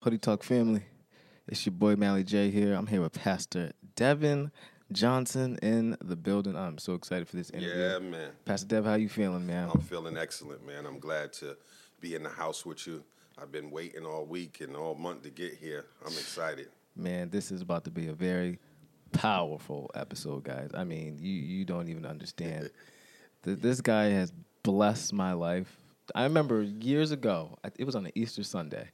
Hoodie Talk family. It's your boy Mally J here. I'm here with Pastor Devin Johnson in the building. I'm so excited for this interview. Yeah, man. Pastor Dev, how you feeling, man? I'm feeling excellent, man. I'm glad to be in the house with you. I've been waiting all week and all month to get here. I'm excited. Man, this is about to be a very powerful episode, guys. I mean, you you don't even understand. Th- this guy has blessed my life. I remember years ago, it was on an Easter Sunday,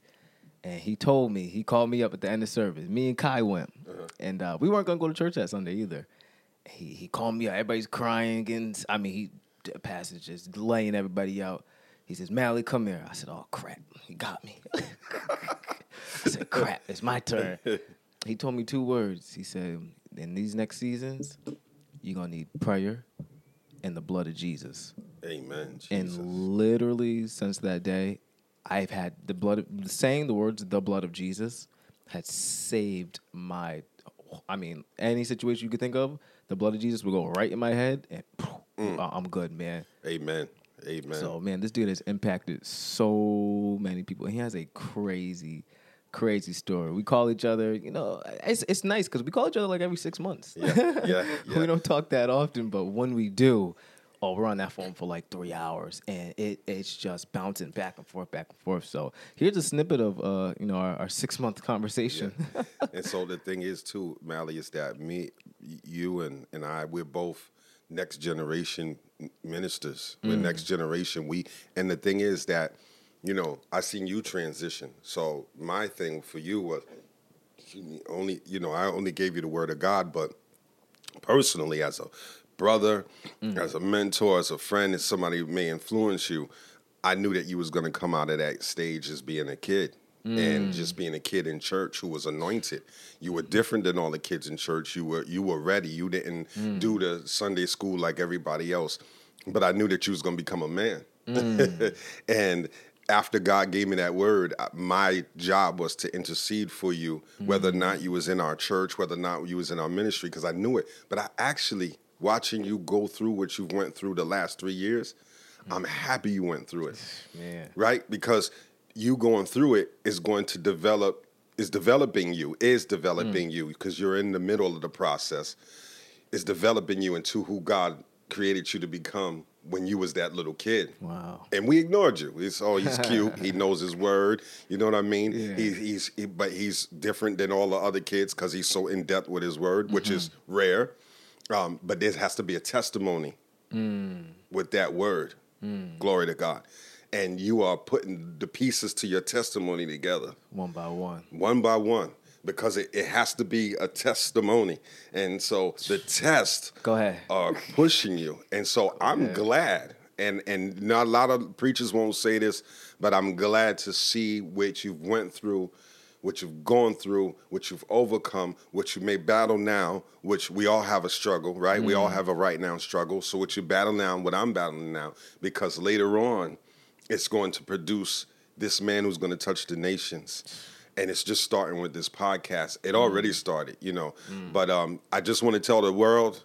and he told me, he called me up at the end of service. Me and Kai went, and uh, we weren't gonna go to church that Sunday either. He he called me up. Everybody's crying, and I mean, he the pastor just laying everybody out. He says, "Mally, come here." I said, "Oh crap, he got me." I said, "Crap, it's my turn." He told me two words. He said, "In these next seasons, you're gonna need prayer and the blood of Jesus." Amen. Jesus. And literally since that day, I've had the blood of, saying the words "the blood of Jesus" had saved my. I mean, any situation you could think of, the blood of Jesus will go right in my head, and Mm. I'm good, man. Amen. Amen. So, man, this dude has impacted so many people. He has a crazy, crazy story. We call each other, you know, it's it's nice because we call each other like every six months. Yeah, yeah, yeah. we don't talk that often, but when we do, oh, we're on that phone for like three hours, and it it's just bouncing back and forth, back and forth. So here's a snippet of uh, you know, our, our six month conversation. and so the thing is too, Mally, is that me, you, and and I, we're both next generation ministers. We're next generation. We and the thing is that, you know, I seen you transition. So my thing for you was only you know I only gave you the word of God, but personally as a brother, mm. as a mentor, as a friend, as somebody who may influence you, I knew that you was going to come out of that stage as being a kid. And mm. just being a kid in church who was anointed, you were different than all the kids in church. You were you were ready. You didn't mm. do the Sunday school like everybody else, but I knew that you was going to become a man. and after God gave me that word, my job was to intercede for you, whether or not you was in our church, whether or not you was in our ministry, because I knew it. But I actually watching you go through what you went through the last three years, I'm mm. happy you went through it, Man. right? Because you going through it is going to develop, is developing you, is developing mm. you, because you're in the middle of the process. Is developing you into who God created you to become when you was that little kid Wow. and we ignored you. It's oh, he's cute. he knows his word. You know what I mean? Yeah. He, he's he, but he's different than all the other kids because he's so in depth with his word, which mm-hmm. is rare. Um, but there has to be a testimony with that word. Glory to God. And you are putting the pieces to your testimony together One by one. one by one because it, it has to be a testimony. And so the test Go ahead. are pushing you. And so I'm glad. And and not a lot of preachers won't say this, but I'm glad to see what you've went through, what you've gone through, what you've overcome, what you may battle now, which we all have a struggle, right? We all have a right now struggle. So what you battle now, what I'm battling now, because later on, it's going to produce this man who's going to touch the nations. And it's just starting with this podcast. It already started, you know. But um, I just want to tell the world,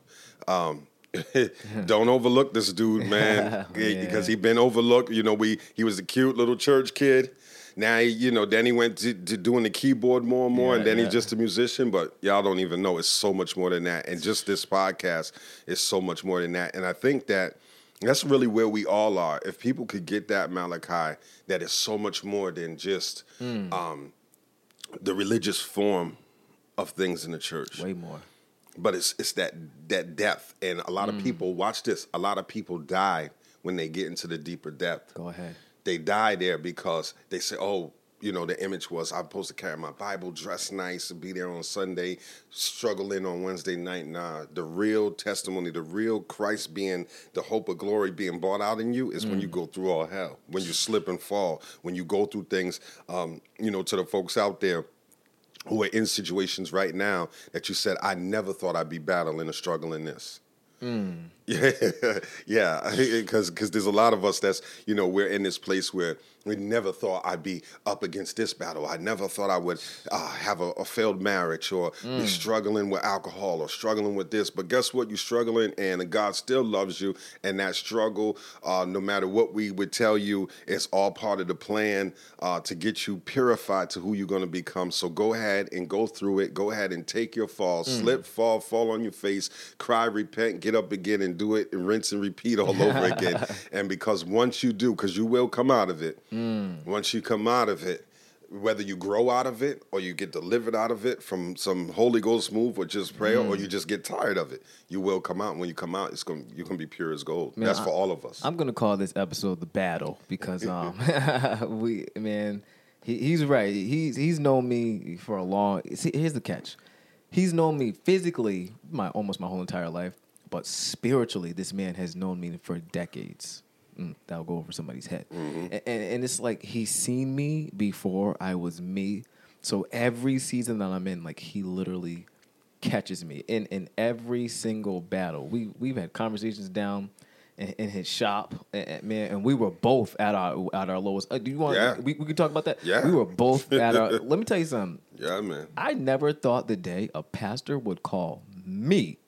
um, don't overlook this dude, man, Yeah. because he been overlooked. You know, we he was a cute little church kid. Now, he, you know, then he went to, to doing the keyboard more and more, Yeah, and then yeah. he's just a musician. But y'all don't even know it's so much more than that. And just this podcast is so much more than that. And I think that that's really where we all are. If people could get that Malachi, that is so much more than just Hmm. um, the religious form of things in the church Way more. but it's it's that that depth and a lot Mm. of people watch this a lot of people die when they get into the deeper depth Go ahead. They die there because they say oh you know the image was i'm supposed to carry my bible dress nice and be there on sunday struggle in on wednesday night. Nah the real testimony the real christ being the hope of glory being brought out in you is when you go through all hell when you slip and fall when you go through things um, you know to the folks out there who are in situations right now that you said, I never thought I'd be battling or struggling this. Yeah, yeah, because because there's a lot of us that's you know we're in this place where we never thought I'd be up against this battle. I never thought I would uh, have a, a, failed marriage or mm. be struggling with alcohol or struggling with this. But guess what? You're struggling, and God still loves you. And that struggle, uh, no matter what we would tell you, it's all part of the plan uh, to get you purified to who you're going to become. So go ahead and go through it. Go ahead and take your fall, mm. slip, fall, fall on your face, cry, repent, get up again, and do it, and rinse and repeat all over again. and because once you do, because you will come out of it Mm. Once you come out of it, whether you grow out of it or you get delivered out of it from some Holy Ghost move or just prayer mm. or you just get tired of it, you will come out. And when you come out, it's going you're gonna be pure as gold. Man, That's for all of us. I'm gonna call this episode the battle because um we man he, he's right. He's he's known me for a long. See, here's the catch. He's known me physically my almost my whole entire life, but spiritually, this man has known me for decades mm, that'll go over somebody's head. Mm-hmm. And, and it's like he's seen me before I was me. So every season that I'm in, like he literally catches me in in every single battle. We we've had conversations down in, in his shop, and, man, and we were both at our at our lowest. Uh, do you want? Yeah. We we can talk about that. Yeah, we were both at our. let me tell you something. Yeah, man. I never thought the day a pastor would call me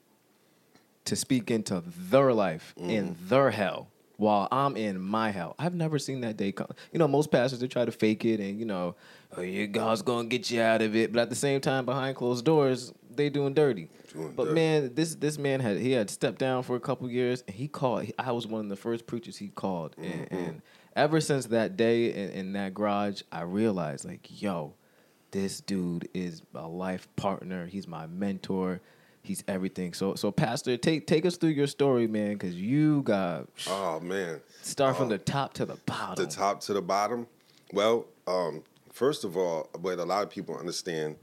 to speak into their life mm. in their hell while I'm in my hell. I've never seen that day come. You know, most pastors they try to fake it and you know, oh, your God's gonna get you out of it, but at the same time, behind closed doors, they doing dirty. Doing but dirty. man, this this man had he had stepped down for a couple years, and he called. I was one of the first preachers he called, mm-hmm. and, and, ever since that day in, in that garage, I realized like, yo, this dude is a life partner. He's my mentor he's everything. So so Pastor, take take us through your story, man, because you got oh man, start from the top to the bottom. The top to the bottom. Well, um, first of all, what a lot of people understand,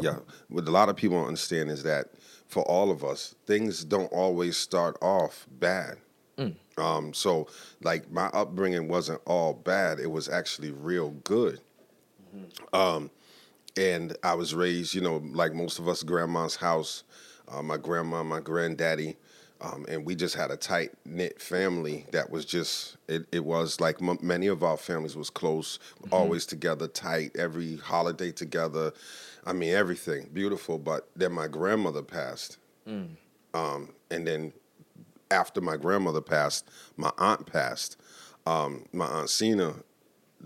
yeah, what a lot of people understand is that for all of us, things don't always start off bad. Mm. Um, so, like my upbringing wasn't all bad; it was actually real good. Mm-hmm. Um, and I was raised, you know, like most of us, grandma's house uh, my grandma, my granddaddy, um, and we just had a tight knit family that was just it, it was like m- many of our families was close mm-hmm. always together tight every holiday together i mean everything beautiful but then my grandmother passed mm. um, and then after my grandmother passed my aunt passed um, my aunt Cena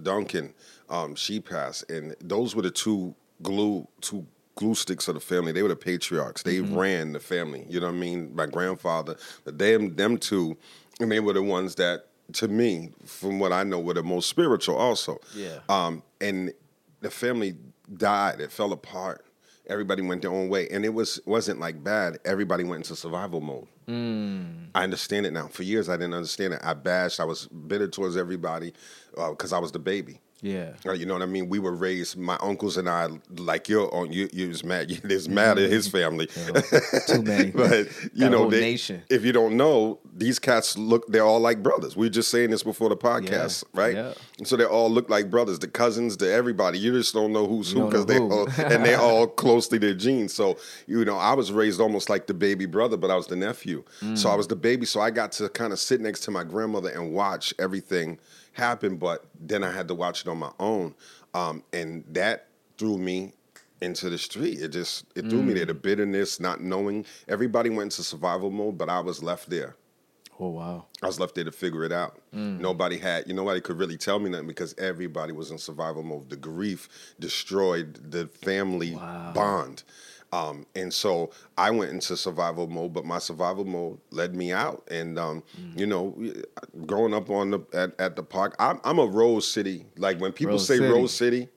Duncan um, she passed and those were the two glue two glue sticks of the family. They were the patriarchs. They mm-hmm. ran the family. You know what I mean? My grandfather, but them them two, and they were the ones that, to me, from what I know, were the most spiritual. Also, yeah. Um, and the family died. It fell apart. Everybody went their own way, and it was wasn't like bad. Everybody went into survival mode. Mm. I understand it now. For years, I didn't understand it. I bashed. I was bitter towards everybody because uh, I was the baby. Yeah. You know what I mean? We were raised, my uncles and I, like you're on, you, you was mad, there's mad in his family. too many. but, you know, they, nation. if you don't know, these cats look, they're all like brothers. We were just saying this before the podcast, yeah. right? Yeah. And so they all look like brothers, the cousins, the everybody. You just don't know who's you who because they all, and they all closely their genes. So, you know, I was raised almost like the baby brother, but I was the nephew. Mm. So I was the baby. So I got to kind of sit next to my grandmother and watch everything happen, but then I had to watch it on my own, um, and that threw me into the street. It just it threw mm. me there. The bitterness, not knowing. Everybody went into survival mode, but I was left there. Oh wow! I was left there to figure it out. Mm. Nobody had, you know, nobody could really tell me nothing because everybody was in survival mode. The grief destroyed the family wow. bond. Um, and so I went into survival mode, but my survival mode led me out. And um, mm. you know, growing up on the at, at the park, I'm, I'm, a Rose City. Like when people Rose say City. Rose City,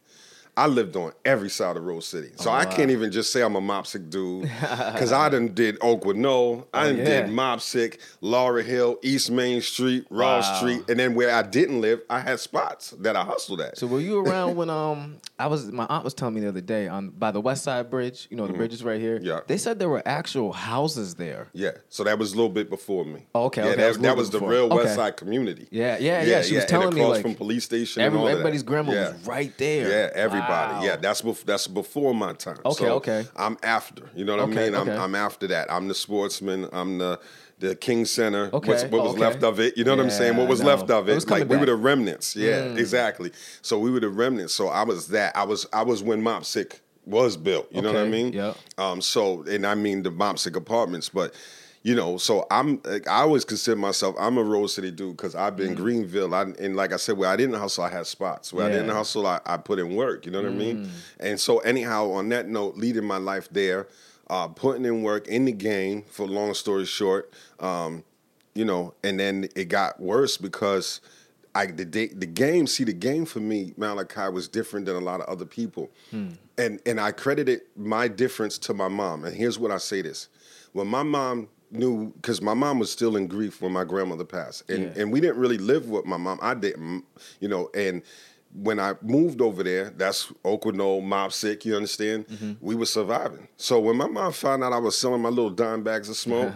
I lived on every side of Rose City. So oh, I can't even just say I'm a Mopsick dude. Because I done did Oakwood No. I oh, done yeah. did Mopsick, Laurel Hill, East Main Street, Ross wow. Street. And then where I didn't live, I had spots that I hustled at. So were you around when um I was my aunt was telling me the other day on by the West Side Bridge, you know, the mm-hmm. bridge is right here. Yeah. They said there were actual houses there. Yeah. So that was a little bit before me. Oh, okay. Yeah, okay. that, was, that was the real okay. West Side community. Yeah, yeah, yeah. yeah she was telling me like from police station. Every, everybody's grandma was right there. Yeah, everybody everybody. Yeah, that's bef- that's before my time. Okay, So okay. I'm after. You know what Okay, I mean? I'm, okay. I'm after that. I'm the sportsman. I'm the the King Center. Okay, what was okay. left of it? You know what I'm saying? What was left of It it? like coming we were the remnants. Yeah, Mm. exactly. So we were the remnants. So I was that. I was I was when Mopsic was built. You know what I mean? yeah. Um. So and I mean the Mopsic apartments, but. You know, so I'm. Like, I always consider myself. I'm a Rose City dude because I've been Greeneville. I, and like I said, where I didn't hustle, I had spots. Where I didn't hustle, I, I put in work. You know what I mean? And so, anyhow, on that note, leading my life there, uh, putting in work in the game. For long story short, um, you know, and then it got worse because I the the game. See, the game for me, Malachi, was different than a lot of other people, and and I credited my difference to my mom. And here's what I say: this when my mom knew, because my mom was still in grief when my grandmother passed, and Yeah. and we didn't really live with my mom. I didn't, you know, and. When I moved over there, that's Oquino, Mob Sick, you understand? Mm-hmm. We were surviving. So when my mom found out I was selling my little dime bags of smoke,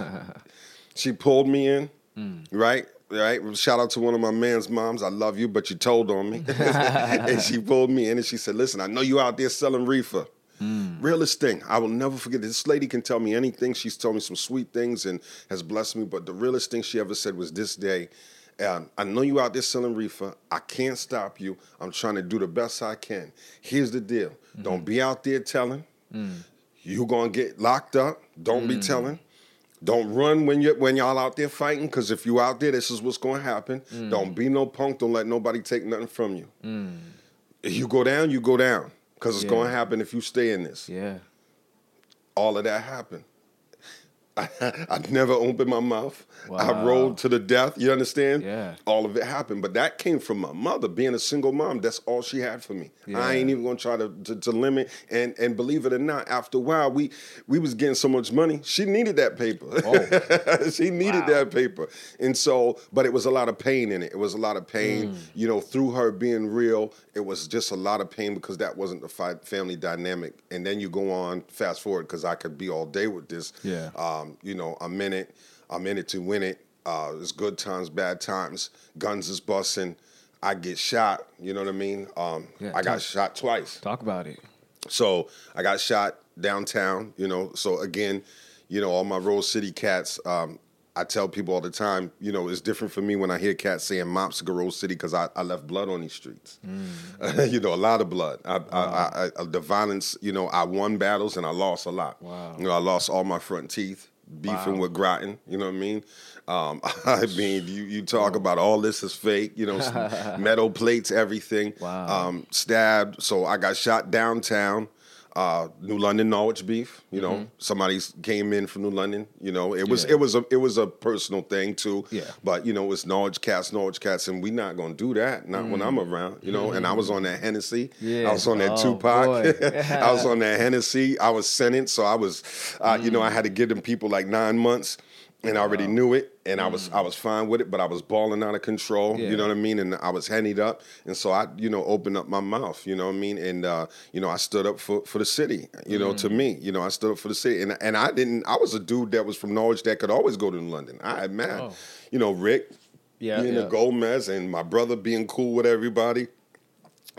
she pulled me in, mm. right? Right. Shout out to one of my man's moms. I love you, but you told on me. and she pulled me in and she said, Listen, I know you out there selling reefer. Mm. Realest thing, I will never forget. This lady can tell me anything. She's told me some sweet things and has blessed me. But the realest thing she ever said was this day. Um, I know you out there selling reefer. I can't stop you. I'm trying to do the best I can. Here's the deal. Mm-hmm. Don't be out there telling. Mm. You're gonna get locked up. Don't be mm. telling. Don't run when you when y'all out there fighting, because if you out there, this is what's gonna happen. Don't be no punk. Don't let nobody take nothing from you. If you go down, you go down, because it's Yeah. gonna happen if you stay in this. Yeah. All of that happened. I, I never opened my mouth. I rolled to the death. You understand? Yeah. All of it happened, but that came from my mother. Being a single mom, that's all she had for me. Yeah. I ain't even gonna try to, to to limit. And and believe it or not, after a while, we we was getting so much money. She needed that paper. Oh. she needed Wow. that paper. And so, but it was a lot of pain in it. It was a lot of pain. Mm. You know, through her being real, it was just a lot of pain because that wasn't the family dynamic. And then you go on, fast forward, because I could be all day with this. Yeah. Um, you know, I'm in it. I'm in it to win it. Uh, it's good times, bad times. Guns is busting. I get shot. You know what I mean? Um, Yeah, I got shot twice. Talk about it. So I got shot downtown, you know. So again, you know, all my Rose City cats, um, I tell people all the time, you know, it's different for me when I hear cats saying Mopsica Rose City because I, I left blood on these streets. you know, a lot of blood. I, I, I, I, the violence, you know, I won battles and I lost a lot. Wow. You know, I lost all my front teeth beefing Wow. with Groton. You know what I mean? Um, I mean, you, you talk about all this is fake. You know, metal plates, everything. Wow. Um, stabbed. So I got shot downtown. Uh, New London Norwich beef. You know, somebody came in from New London. You know, it was Mm-hmm. Yeah. it was a it was a personal thing too. Yeah. But you know, it's Norwich cats, Norwich cats, and we not gonna do that. Not when I'm around. You know, and I was on that Hennessy. Mm. Yeah. I was on that Oh, Tupac. boy. I was on that Hennessy. I was sentenced, so I was, uh, you know, I had to give them people like nine months, and I already knew it, and I was I was fine with it, but I was balling out of control. Yeah. You know what I mean? And I was hennied up, and so I, you know, opened up my mouth. You know what I mean? And uh, you know, I stood up for for the city. You know, to me, you know, I stood up for the city, and and I didn't. I was a dude that was from Norwich that could always go to London. I had mad, Oh. you know, Rick. Yeah, being yeah. a Gomez and my brother being cool with everybody.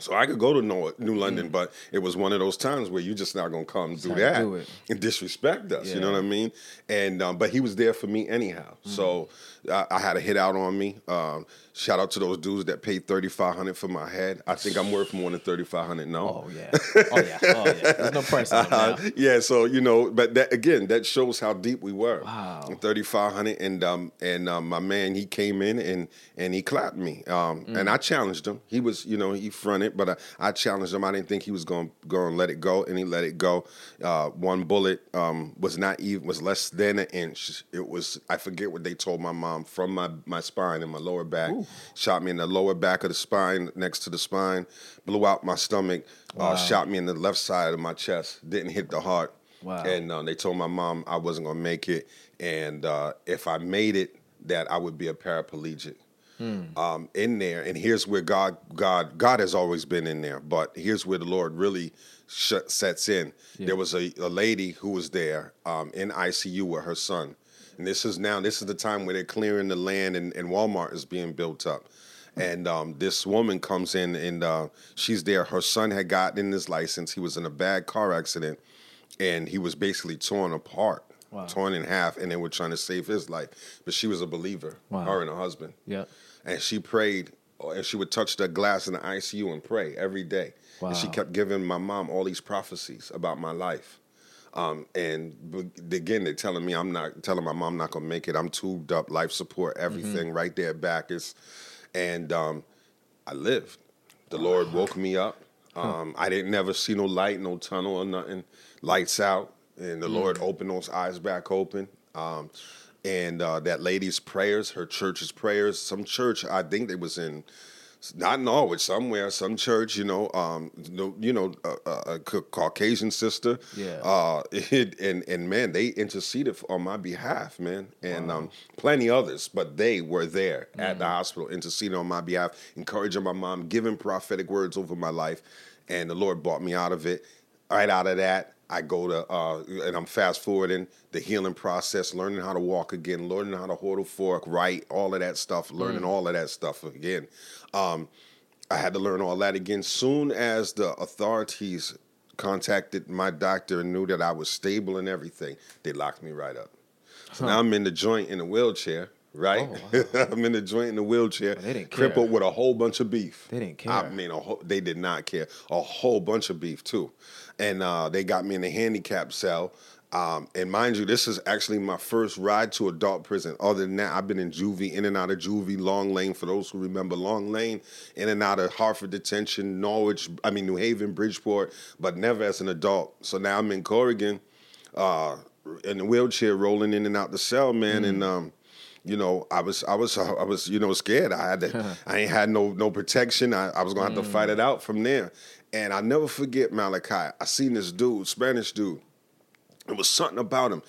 So I could go to Nor- New London, but it was one of those times where you're just not gonna come do that do and disrespect us. You know what I mean? And um, but he was there for me anyhow. So I, I had a hit out on me. Um, shout out to those dudes that paid thirty five hundred for my head. I think I'm worth more than thirty five hundred now. Oh yeah. Oh yeah. Oh yeah. There's no price on. Uh, yeah, so you know, but that again, that shows how deep we were. Wow. thirty five hundred, and um, and um, my man, he came in and and he clapped me, um, Mm. and I challenged him. He was, you know, he fronted, but I, I challenged him. I didn't think he was going going to let it go, and he let it go. Uh, one bullet um, was not even was less than an inch. It was I forget what they told my mom from my my spine and my lower back. Shot me in the lower back of the spine, next to the spine, blew out my stomach. Uh, shot me in the left side of my chest. Didn't hit the heart. Wow. And uh, they told my mom I wasn't gonna make it, and uh, if I made it, that I would be a paraplegic. Um, in there, and here's where God, God, God has always been in there, but here's where the Lord really sh- sets in. There was a, a lady who was there um, in ICU with her son, and this is now this is the time where they're clearing the land, and, and Walmart is being built up. And um, this woman comes in and uh, she's there. Her son had gotten his license. He was in a bad car accident, and he was basically torn apart, Wow. torn in half, and they were trying to save his life. But she was a believer, Wow. her and her husband Yeah. and she prayed uh, and she would touch the glass in the ICU and pray every day. And she kept giving my mom all these prophecies about my life. Um, and again, they're telling me I'm not telling my mom I'm not gonna make it. I'm tubed up, life support, everything right there back is, and um, I lived. The Lord woke me up. Um, I didn't never see no light, no tunnel or nothing. Lights out, and the Lord opened those eyes back open. Um, and uh, that lady's prayers, her church's prayers, some church I think they was in, not in Norwich, somewhere, some church, you know, um, you know, a, a, a Caucasian sister, Yeah. uh, it, and and man, they interceded on my behalf, man, and um, plenty others, but they were there at the hospital interceding on my behalf, encouraging my mom, giving prophetic words over my life, and the Lord brought me out of it. Right out of that, I go to uh, and I'm fast forwarding the healing process, learning how to walk again, learning how to hold a fork, right, all of that stuff, learning all of that stuff again. Um, I had to learn all that again. Soon as the authorities contacted my doctor and knew that I was stable and everything, they locked me right up. So now I'm in the joint in a wheelchair, right? I'm in the joint in the wheelchair, Oh, they didn't care. crippled with a whole bunch of beef. They didn't care. I mean, a whole, they did not care. A whole bunch of beef too, and uh, they got me in the handicap cell. Um, and mind you, this is actually my first ride to adult prison. Other than that, I've been in juvie, in and out of juvie, Long Lane. For those who remember Long Lane, in and out of Hartford Detention, Norwich, I mean New Haven, Bridgeport, but never as an adult. So now I'm in Corrigan, uh, in a wheelchair, rolling in and out the cell, man, and um, you know, I was, I was, I was, you know, scared. I had to, I ain't had no, no protection. I, I was gonna have to fight it out from there. And I never forget Malachi. I seen this dude, Spanish dude. It was something about him.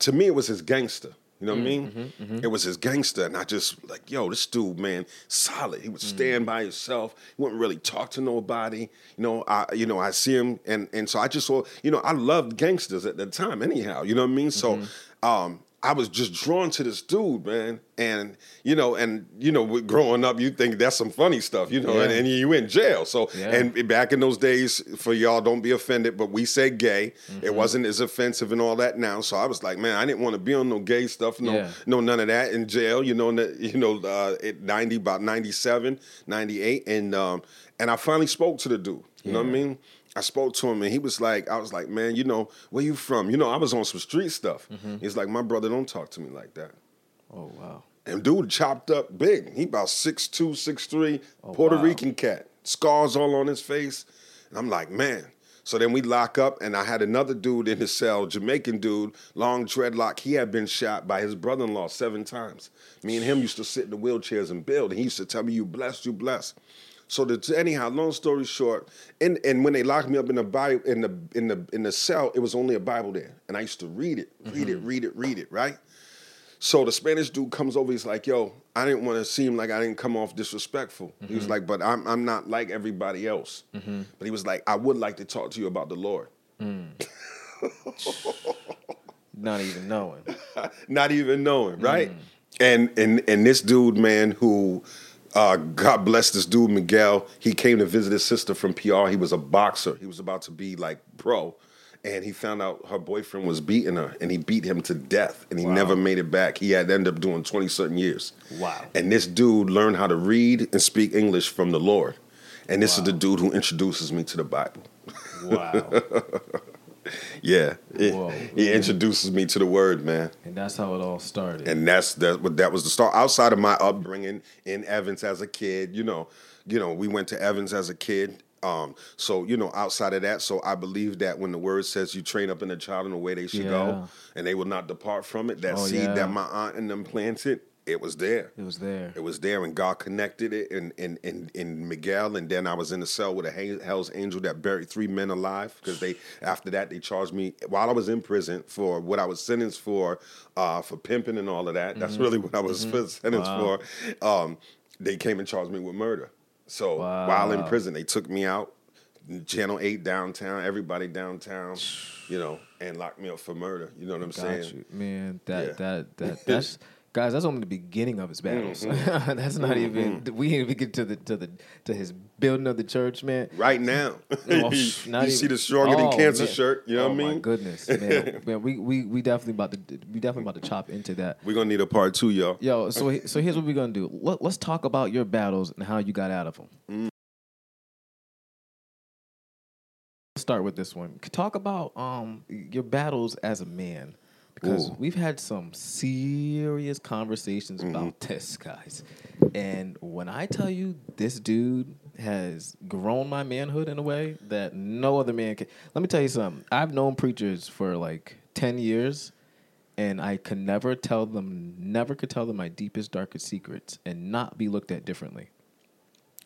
To me, it was his gangster. You know what I mm, mean? Mm-hmm, mm-hmm. It was his gangster, and I just like, yo, this dude, man, solid. He would mm. stand by himself. He wouldn't really talk to nobody. You know, I, you know, I see him, and and so I just saw, you know, I loved gangsters at the time, anyhow. You know what I mean? So, mm-hmm. um, I was just drawn to this dude, man. And you know, and you know, growing up, you think that's some funny stuff, you know, and, Yeah. and you in jail. So, Yeah. and back in those days, for y'all, don't be offended, but we said gay. Mm-hmm. It wasn't as offensive and all that now. So I was like, man, I didn't want to be on no gay stuff, no, Yeah. no, none of that in jail. You know, you know, uh, at ninety, about 97, 98. and um, and I finally spoke to the dude. You know what I mean? I spoke to him and he was like, I was like, man, you know, where you from? You know, I was on some street stuff. Mm-hmm. He's like, my brother, don't talk to me like that. Oh wow. And dude chopped up big. He about 6'2", 6'3", Oh, Puerto wow. Rican cat. Scars all on his face. And I'm like, man. So then we lock up, and I had another dude in his cell, Jamaican dude, long dreadlock. He had been shot by his brother-in-law seven times. Me and him used to sit in the wheelchairs and build. And he used to tell me, you blessed, you blessed. So the, anyhow, long story short, and, and when they locked me up in the Bible in the in the in the cell, it was only a Bible there, and I used to read it, read it, mm-hmm. read it, read it, right? So the Spanish dude comes over. He's like, "Yo, I didn't want to seem like I didn't come off disrespectful." He was mm-hmm. like, "But I'm I'm not like everybody else." Mm-hmm. But he was like, "I would like to talk to you about the Lord." Mm. Not even knowing. not even knowing, right? Mm. And and and this dude, man, who uh, God bless this dude, Miguel. He came to visit his sister from PR. He was a boxer. He was about to be like pro, and he found out her boyfriend was beating her, and he beat him to death, and he Wow. never made it back. He had ended up doing twenty certain years. Wow. And this dude learned how to read and speak English from the Lord, and this is the dude who introduces me to the Bible. Wow. Yeah, It- Whoa. he introduces me to the Word, man. and that's how it all started. and that's that. what That was the start. Outside of my upbringing in Evans as a kid, you know, you know, we went to Evans as a kid. Um, so you know, outside of that, so I believe that when the word says you train up in a child in the way they should Yeah. go, and they will not depart from it, that Oh, seed yeah. that my aunt and them planted, it was there. it was there. It was there, and God connected it and in in, in Miguel, and then I was in the cell with a Hell's Angel that buried three men alive because they after that they charged me while I was in prison for what I was sentenced for uh, for pimping and all of that. That's really what I was sentenced Wow. for. Um, they came and charged me with murder. So while in prison, they took me out. Channel Eight downtown, everybody downtown, you know, and locked me up for murder. You know what I'm Got saying? you, man. That Yeah. that that that's Guys, that's only the beginning of his battles. Mm-hmm. that's not even. We didn't even get to the to the to his building of the church, man. Right now, Oh, you, you see the stronger than Oh, cancer man. shirt. You know oh what I mean? my goodness, man. man we, we we definitely about to we definitely about to chop into that. We're gonna need a part two, y'all. Yo, so so here's what we're gonna do. Let, let's talk about your battles and how you got out of them. Mm. Let's start with this one. Talk about um your battles as a man, because Ooh. we've had some serious conversations Mm-hmm. about this, guys. And when I tell you this dude has grown my manhood in a way that no other man can. Let me tell you something. I've known preachers for like ten years and I can never tell them, never could tell them my deepest, darkest secrets and not be looked at differently.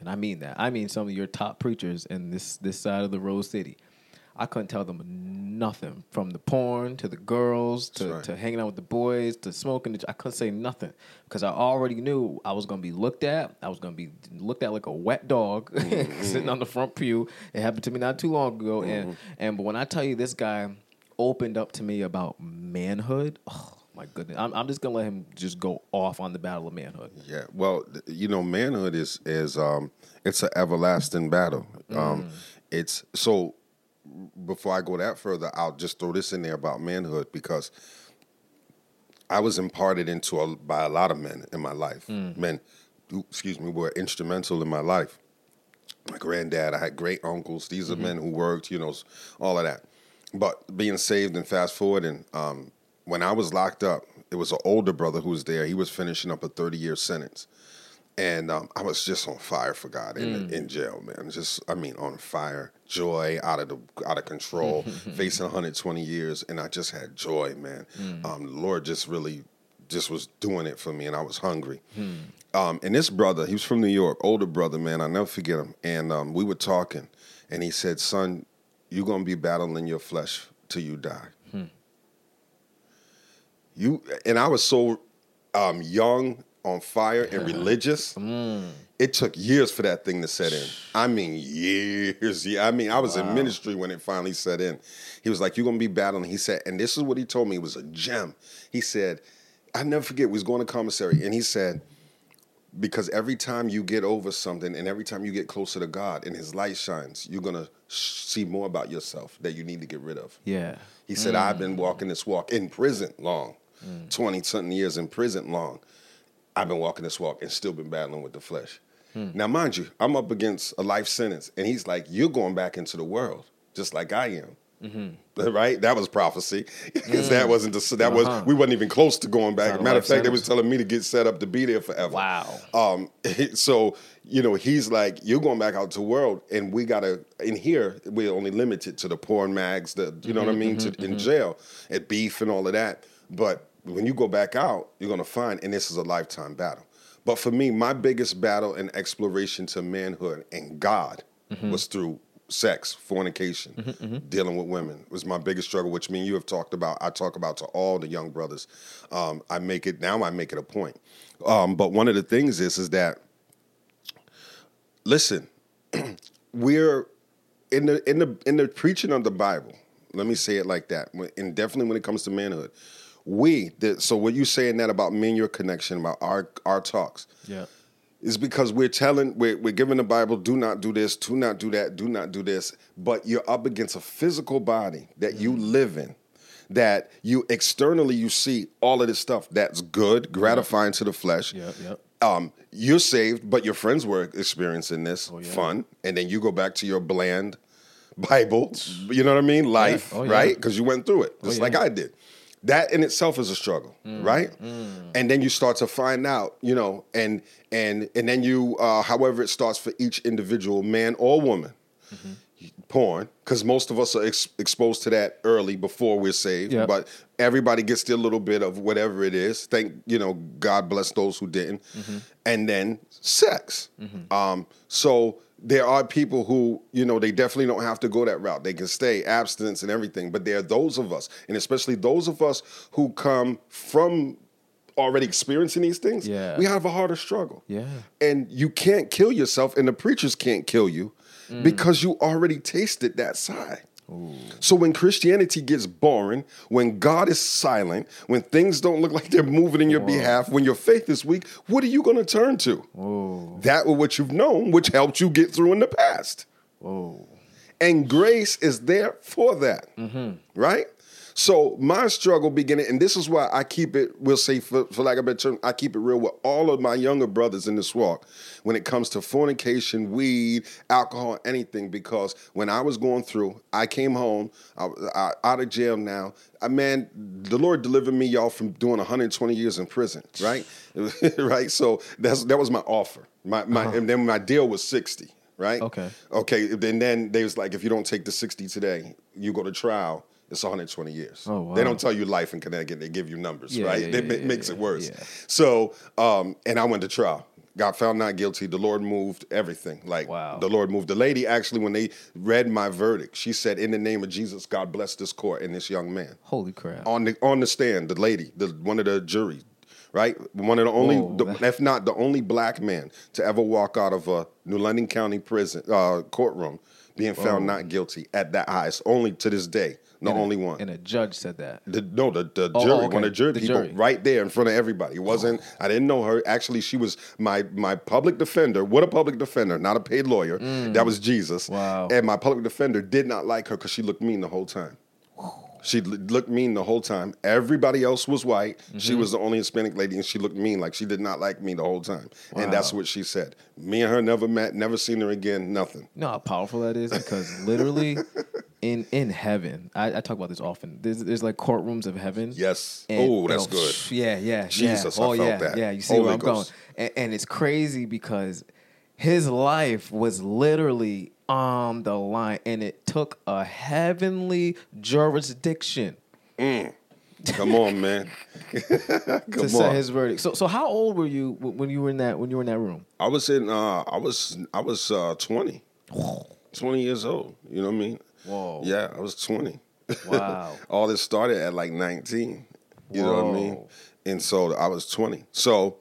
And I mean that. I mean some of your top preachers in this this side of the Rose City. I couldn't tell them nothing from the porn to the girls to, right. to hanging out with the boys to smoking. I couldn't say nothing because I already knew I was going to be looked at. I was going to be looked at like a wet dog Mm-hmm. sitting on the front pew. It happened to me not too long ago. And and but when I tell you this guy opened up to me about manhood, oh my goodness, I'm, I'm just gonna let him just go off on the battle of manhood. Yeah. Well, you know, manhood is is um it's an everlasting battle. Um it's so before I go that further, I'll just throw this in there about manhood because I was imparted into a, by a lot of men in my life. Men excuse me, were instrumental in my life. My granddad, I had great uncles. These are men who worked, you know, all of that. But being saved and fast forward, and um, when I was locked up, it was an older brother who was there. He was finishing up a 30 year sentence. And um, I was just on fire for God in, in jail, man. Just, I mean, on fire, joy, out of the out of control, facing 120 years, and I just had joy, man. Um, the Lord just really, just was doing it for me, and I was hungry. Um, and this brother, he was from New York, older brother, man. I never forget him. And um, we were talking, and he said, "Son, you're gonna be battling your flesh till you die." You and I was so um, young, on fire, and religious. Mm. It took years for that thing to set in. I mean, years. Yeah, I mean, I was in ministry when it finally set in. He was like, "You're gonna be battling." He said, and this is what he told me. It was a gem. He said, "I never forget." We was going to commissary, and he said, because every time you get over something and every time you get closer to God and His light shines, you're gonna see more about yourself that you need to get rid of. Yeah. He said, I've been mm. walking this walk in prison long, mm. 20 something years in prison long. I've been walking this walk and still been battling with the flesh. Now, mind you, I'm up against a life sentence, and he's like, You're going back into the world just like I am. Right? That was prophecy. Because that wasn't the, that Uh-huh. was we wasn't even close to going back. Matter of fact, they was telling me to get set up to be there forever. Wow. Um, so you know, he's like, you're going back out to the world, and we gotta in here. We're only limited to the porn mags, the you know what I mean, to, in jail, at beef and all of that. But when you go back out, you're gonna find, and this is a lifetime battle. But for me, my biggest battle and exploration to manhood and God was through sex, fornication, dealing with women was my biggest struggle, which me and you have talked about. I talk about to all the young brothers. Um, I make it now. I make it a point. Um, but one of the things is is that listen, we're in the in the in the preaching of the Bible. Let me say it like that. And definitely when it comes to manhood, we. The, so what you saying that about me and your connection about our our talks Yeah. is because we're telling we're, we're giving the bible do not do this do not do that do not do this but you're up against a physical body that you mm-hmm. live in that you externally you see all of this stuff that's good mm-hmm. gratifying to the flesh yeah yep. um, you're saved but your friends were experiencing this oh, yeah. fun and then you go back to your bland bible mm-hmm. you know what i mean life Oh, yeah. right because you went through it oh, just yeah. like i did that in itself is a struggle mm, right? Mm. and then you start to find out you know and and and then you uh, however it starts for each individual man or woman mm-hmm. porn because most of us are ex- exposed to that early before we're saved Yep. but everybody gets their little bit of whatever it is. Thank you know god bless those who didn't. Mm-hmm. And then sex. Mm-hmm. Um, so there are people who you know they definitely don't have to go that route they can stay abstinence and everything but there are those of us and especially those of us who come from already experiencing these things Yeah. we have a harder struggle Yeah. and you can't kill yourself and the preachers can't kill you Mm. because you already tasted that side So when Christianity gets boring, when God is silent, when things don't look like they're moving in your behalf, when your faith is weak, what are you going to turn to? That or what you've known, which helped you get through in the past. Whoa. And grace is there for that. Mm-hmm. Right? So my struggle beginning, and this is why I keep it, we'll say for, for lack of a better term, I keep it real with all of my younger brothers in this walk when it comes to fornication, weed, alcohol, anything. Because when I was going through, I came home, I, I, out of jail now. I man, the Lord delivered me, y'all, from doing 120 years in prison, right? right. So that's that was my offer. My my uh-huh. and then my deal was 60 right? Okay. Okay. Then then they was like, if you don't take the 60 today, you go to trial. It's 120 years. Oh, wow. They don't tell you life in Connecticut. They give you numbers, Yeah, right? yeah, that yeah, ma- makes it worse. So, um, and I went to trial. Got found not guilty. The Lord moved everything. Like Wow. the Lord moved. The lady actually, when they read my verdict, she said, "In the name of Jesus, God bless this court and this young man." Holy crap. on the on the stand, the lady, the one of the jury, right? One of the only, Whoa, the, that- if not the only black man to ever walk out of a New London County prison uh, courtroom being found not guilty at that highest. Only to this day, the And a- only one. And a judge said that. The, no, the, the Oh, jury, oh, okay. one of the jury The people, jury. right there in front of everybody. It wasn't. I didn't know her. Actually, she was my my public defender. What a public defender, not a paid lawyer. That was Jesus. Mm. Wow. And my public defender did not like her because she looked mean the whole time. She looked mean the whole time. Everybody else was white. She Mm-hmm. was the only Hispanic lady, and she looked mean. Like she did not like me the whole time. Wow. And that's what she said. Me and her never met, never seen her again. Nothing. You know how powerful that is because literally in in heaven, I, I talk about this often. There's there's like courtrooms of heaven. Yes. And, oh, you that's know, good. Yeah, yeah, Jesus, yeah. I Oh, felt yeah, that. yeah. You see Holy where I'm Ghost. going, and, and it's crazy because his life was literally on the line, and it took a heavenly jurisdiction Come on, man. to Come set his verdict. So, so how old were you when you were in that when you were in that room? I was in uh I was I was uh 20. 20 years old, you know what I mean? Whoa. Yeah, I was 20. Wow. All this started at like 19. You know what I mean? And so I was 20. So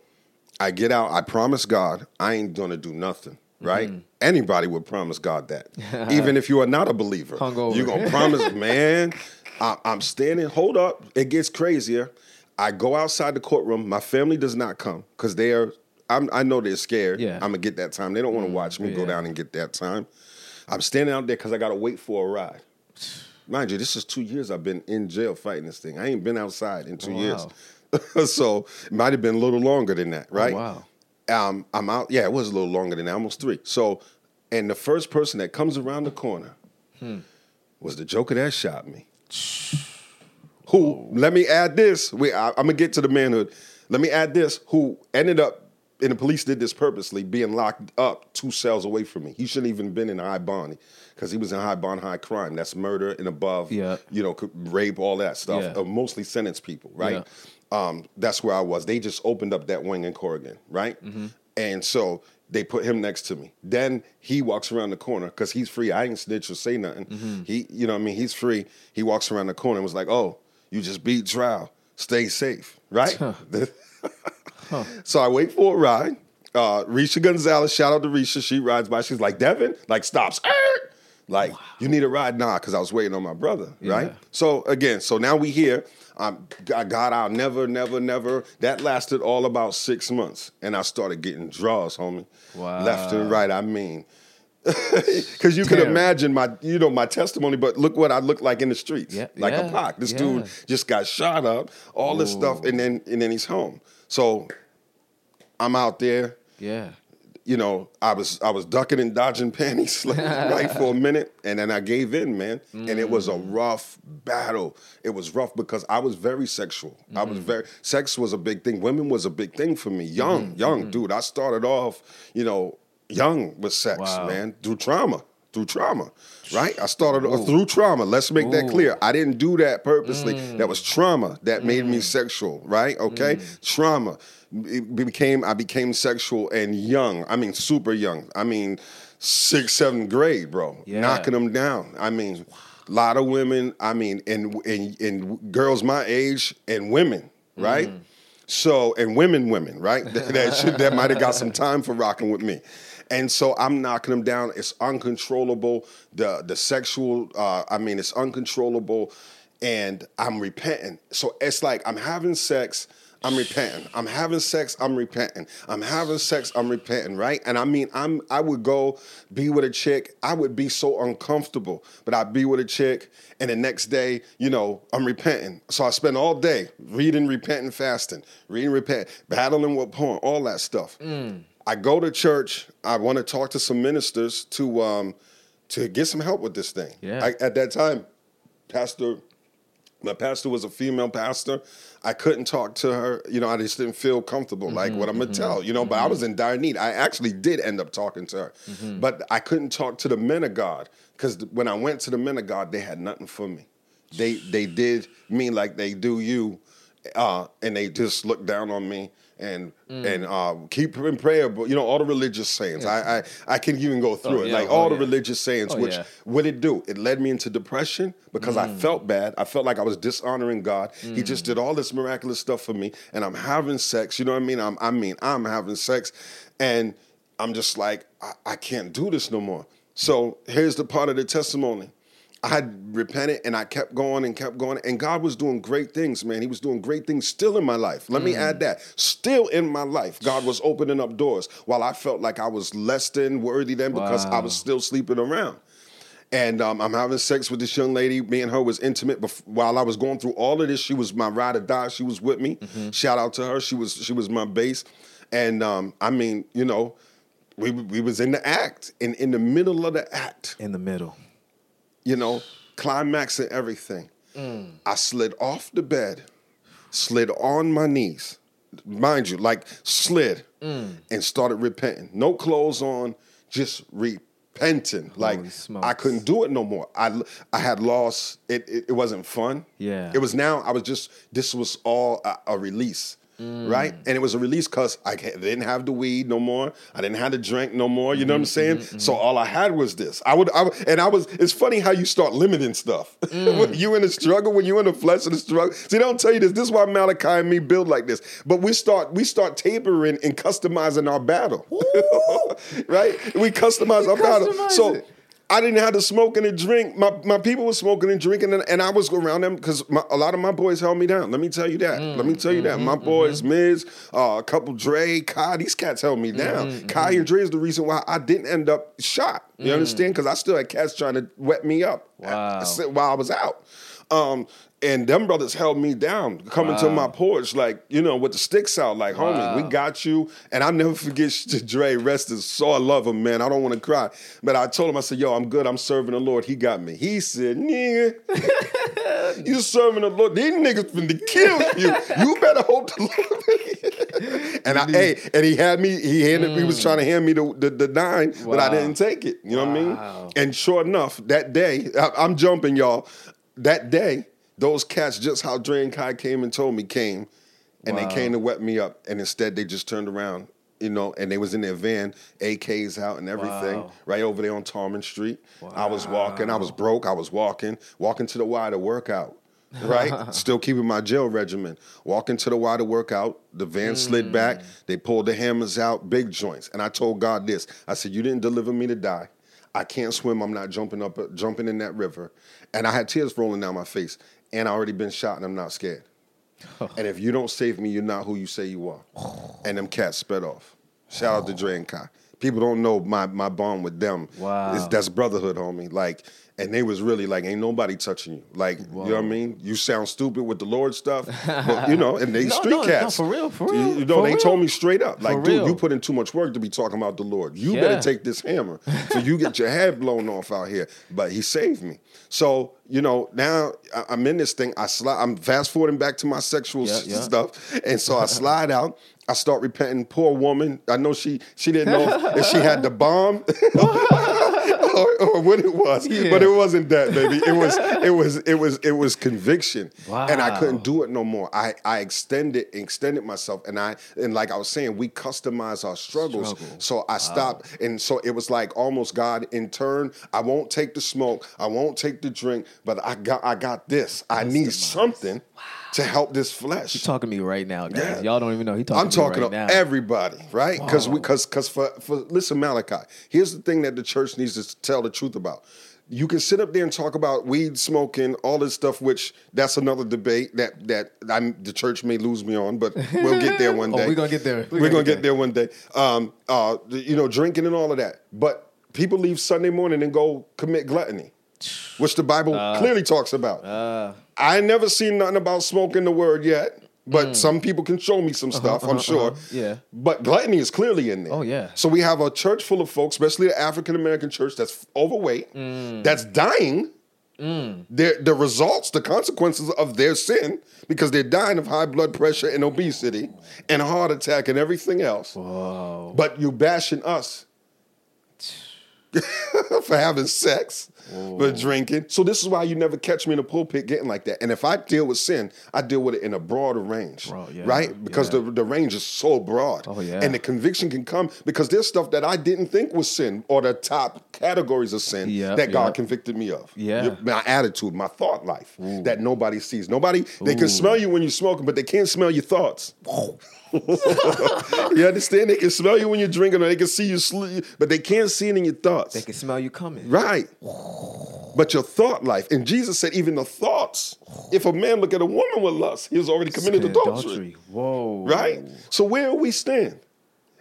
I get out, I promise God I ain't going to do nothing, right? Mm-hmm. Anybody would promise God that. Even if you are not a believer. Hungover. You're going to promise, man. I, I'm standing, hold up. It gets crazier. I go outside the courtroom. My family does not come because they are, I'm, I know they're scared. Yeah. I'm going to get that time. They don't want to watch me go down and get that time. I'm standing out there because I got to wait for a ride. Mind you, this is two years I've been in jail fighting this thing. I ain't been outside in two Oh, years. so it might have been a little longer than that, right? wow. Um, I'm out. Yeah, it was a little longer than that, almost three. So, and the first person that comes around the corner was the Joker that shot me. Who? Let me add this. We, I, I'm gonna get to the manhood. Let me add this. Who ended up, and the police did this purposely, being locked up two cells away from me. He shouldn't even been in high bond because he was in high bond, high crime. That's murder and above. Yeah. You know, could- rape, all that stuff. Yeah. Uh, mostly sentenced people, right? Um, that's where I was. They just opened up that wing in Corrigan, right? Mm-hmm. And so they put him next to me. Then he walks around the corner because he's free. I didn't snitch or say nothing. Mm-hmm. He, you know, what I mean, he's free. He walks around the corner and was like, "Oh, you just beat trial. Stay safe, right?" So I wait for a ride. Uh, Risha Gonzalez, shout out to Risha. She rides by. She's like, Devin, like stops. Like, you need a ride? Nah, because I was waiting on my brother, right? So again, so now we here. I got out, never, never, never. That lasted all about six months. And I started getting draws, homie. Left and right, I mean. Because you can imagine my, you know, my testimony, but look what I look like in the streets, Yeah, like yeah, a Pac. This yeah. dude just got shot up, all this stuff, and then and then he's home. So I'm out there, Yeah. you know, I was I was ducking and dodging panties like, right for a minute, and then I gave in, man. And it was a Mm. rough battle. It was rough because I was very sexual. I Mm-hmm. was very sex was a big thing. Women was a big thing for me. Young, Mm-hmm. young dude. I started off, you know, young with sex, Wow. man, through trauma. Through trauma, right? I started off through trauma. Let's make that clear. I didn't do that purposely. That was trauma that made me sexual, right? Okay, trauma. It became I became sexual and young. I mean, super young. I mean, sixth, seventh grade, bro. Yeah. Knocking them down. I mean, a lot of women. I mean, and and and girls my age and women, right? So and women, women, right? That that, should, that might have got some time for rocking with me. And so I'm knocking them down. It's uncontrollable. The the sexual, uh, I mean, it's uncontrollable, and I'm repenting. So it's like I'm having sex. I'm repenting. I'm having sex. I'm repenting. I'm having sex. I'm repenting. Right? And I mean, I'm. I would go be with a chick. I would be so uncomfortable, but I'd be with a chick, and the next day, you know, I'm repenting. So I spend all day reading, repenting, fasting, reading, repent, battling with porn, all that stuff. I go to church. I want to talk to some ministers to um, to get some help with this thing. Yeah. I, at that time, Pastor, my pastor was a female pastor. I couldn't talk to her. You know, I just didn't feel comfortable. like what I'm gonna tell. You know, but I was in dire need. I actually did end up talking to her, but I couldn't talk to the men of God because when I went to the men of God, they had nothing for me. They they did me like they do you, uh, and they just looked down on me and mm. and uh, keep in prayer. But you know all the religious sayings. I, I I can even go oh, through Oh, it yeah. like Oh, all the yeah. religious sayings. Oh, which yeah. what it do? It led me into depression because I mm. felt bad. I felt like I was dishonoring God. He just mm. did all this miraculous stuff for me, and I'm having sex. You know what I mean? I'm, I mean, I'm having sex, and I'm just like, I, I can't do this no more. So here's the part of the testimony. I had repented and I kept going and kept going, and God was doing great things, man. He was doing great things still in my life. Let me add that. Still in my life, God was opening up doors while I felt like I was less than worthy then because I was still sleeping around. And um, I'm having sex with this young lady. Me and her was intimate. Bef- while I was going through all of this, she was my ride or die. She was with me. Shout out to her. She was she was my base. And um, I mean, you know, we we was in the act, and in the middle of the act In the middle. You know, climax and everything. Mm. I slid off the bed, slid on my knees, mind you, like slid, mm. and started repenting. No clothes on, just repenting. like. I couldn't do it no more. I I had lost. It it, it wasn't fun. Yeah. It was now. I was just. This was all a, a release. Right, and it was a release because I didn't have the weed no more. I didn't have the drink no more. You know what I'm saying? So all I had was this. I would, I would, and I was. It's funny how you start limiting stuff. when you in the struggle, when you in the flesh of the struggle. See, they don't tell you this. This is why Malachi and me build like this. But we start, we start tapering and customizing our battle. right? We customize our battle. customize So. I didn't have to smoke and to drink. My my people were smoking and drinking, and, and I was around them because a lot of my boys held me down. Let me tell you that. Mm, Let me tell you mm, that. Mm, my boys, Miz, uh, a couple Dre, Kai, these cats held me down. Kai and Dre is the reason why I didn't end up shot. You understand? Because I still had cats trying to wet me up Wow. while I was out. Um, and them brothers held me down, coming to my porch, like, you know, with the sticks out, like, homie, we got you. And I'll never forget Dre, rest his soul. I love him, man. I don't want to cry. But I told him, I said, yo, I'm good. I'm serving the Lord. He got me. He said, nigga, you serving the Lord. These niggas finna kill you. You better hope the Lord. and I, hey, and he had me, he handed, he was trying to mm. hand me the, the, the nine, but I didn't take it. You know what I mean? And sure enough, that day, I, I'm jumping, y'all. That day, those cats, just how Dre and Kai came and told me, came, and Wow. they came to wet me up, and instead they just turned around, you know, and they was in their van, AKs out and everything, Wow. right over there on Tarman Street. I was walking, I was broke, I was walking, walking to the Y to work out. Right, still keeping my jail regimen. Walking to the Y to work out. The van slid back. Mm. They pulled the hammers out, big joints. And I told God this. I said, "You didn't deliver me to die. I can't swim. I'm not jumping up, jumping in that river." And I had tears rolling down my face. And I already been shot, and I'm not scared. and if you don't save me, you're not who you say you are. And them cats sped off. Shout out to Dre and Kai. People don't know my my bond with them. Wow. It's, that's brotherhood, homie. Like, and they was really like, ain't nobody touching you. Like, you know what I mean? You sound stupid with the Lord stuff, but you know, and they No, street no, no, cats. for real, for real, You, know, for they real. told me straight up, like, For dude, real. you put in too much work to be talking about the Lord. You Yeah. better take this hammer so you get your head blown off out here. But he saved me. So you know, now I'm in this thing. I slide. I'm fast forwarding back to my sexual Yeah, yeah. stuff, and so I slide out. I start repenting. Poor woman. I know she she didn't know if she had the bomb or, or what it was, Yeah. but it wasn't that, baby. It was it was it was it was conviction, and I couldn't do it no more. I I extended extended myself, and I and like I was saying, we customize our struggles. Struggle. So I stopped, and so it was like almost God in turn. I won't take the smoke, I won't take the drink, but I got I got this. I need something. To help this flesh. He's talking to me right now, guys. Yeah. Y'all don't even know. He talking I'm to me talking right to everybody, right? Because we, because because for for listen, Malachi. Here's the thing that the church needs to tell the truth about. You can sit up there and talk about weed smoking, all this stuff, which that's another debate that that I'm, the church may lose me on, but we'll get there one day. we're gonna get there. We're, gonna get there one day. Um, uh, you know, drinking and all of that. But people leave Sunday morning and go commit gluttony, which the Bible clearly talks about. Uh, I never seen nothing about smoking the word yet, but mm. some people can show me some uh-huh, stuff, I'm uh-huh, sure. Uh-huh. yeah. But gluttony is clearly in there. Oh, yeah. So we have a church full of folks, especially the African American church, that's overweight, mm. that's dying. Mm. Their, the results, the consequences of their sin, because they're dying of high blood pressure and obesity and heart attack and everything else. whoa. But you bashing us for having sex, for oh. drinking. So this is why you never catch me in the pulpit getting like that. And if I deal with sin, I deal with it in a broader range, Broad, yeah, right? Because yeah. the the range is so broad. Oh, yeah. And the conviction can come because there's stuff that I didn't think was sin or the top categories of sin Yep, that God yep. convicted me of. Yeah. Your- My attitude, my thought life that nobody sees. Nobody they can smell you when you're smoking, but they can't smell your thoughts. you understand? They can smell you when you're drinking, or they can see you sleep, but they can't see it in your thoughts. They can smell you coming. Right. But your thought life, and Jesus said, even the thoughts. If a man look at a woman with lust, he has already committed adultery. Whoa. Right. So where we stand,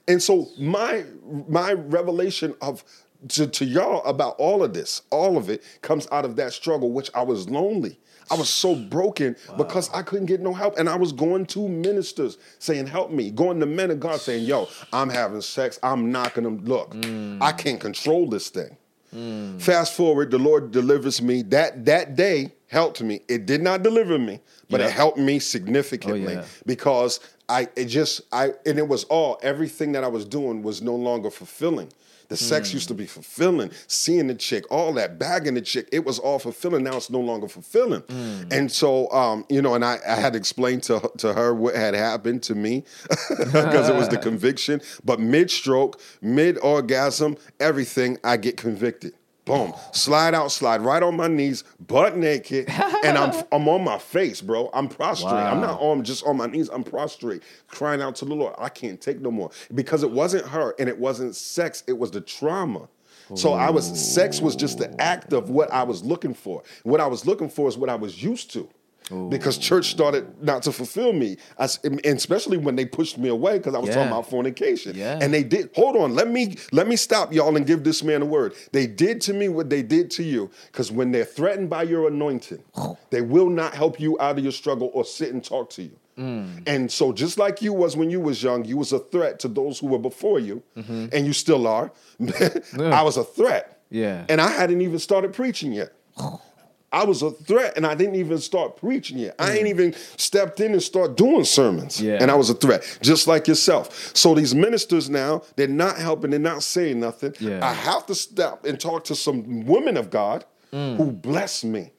and so my my revelation of to, to y'all about all of this, all of it comes out of that struggle, which I was lonely. I was so broken because I couldn't get no help. And I was going to ministers saying, help me. Going to men of God saying, yo, I'm having sex. I'm knocking them. Look, I can't control this thing. Mm. Fast forward, the Lord delivers me. That that day helped me. It did not deliver me, but Yeah. it helped me significantly oh, yeah. because I it just I and it was all everything that I was doing was no longer fulfilling. The sex used to be fulfilling, seeing the chick, all that, bagging the chick, it was all fulfilling. Now it's no longer fulfilling. And so, um, you know, and I, I had explained to to her what had happened to me because it was the conviction. But mid stroke, mid orgasm, everything, I get convicted. Boom. Slide out, slide right on my knees, butt naked, and I'm I'm on my face, bro. I'm prostrate. I'm not on just on my knees. I'm prostrate, crying out to the Lord. I can't take no more because it wasn't her and it wasn't sex. It was the trauma. So I was sex was just the act of what I was looking for. What I was looking for is what I was used to. Because church started not to fulfill me, I and especially when they pushed me away because I was talking about fornication. Yeah. And they did. Hold on, let me let me stop y'all and give this man a word. They did to me what they did to you because when they're threatened by your anointing, they will not help you out of your struggle or sit and talk to you. Mm. And so, just like you was when you was young, you was a threat to those who were before you, Mm-hmm. and you still are. I was a threat. Yeah. And I hadn't even started preaching yet. I was a threat and I didn't even start preaching yet. I ain't even stepped in and start doing sermons. Mm. Yeah. And I was a threat, just like yourself. So these ministers now, they're not helping, they're not saying nothing. Yeah. I have to step and talk to some women of God Mm. who bless me.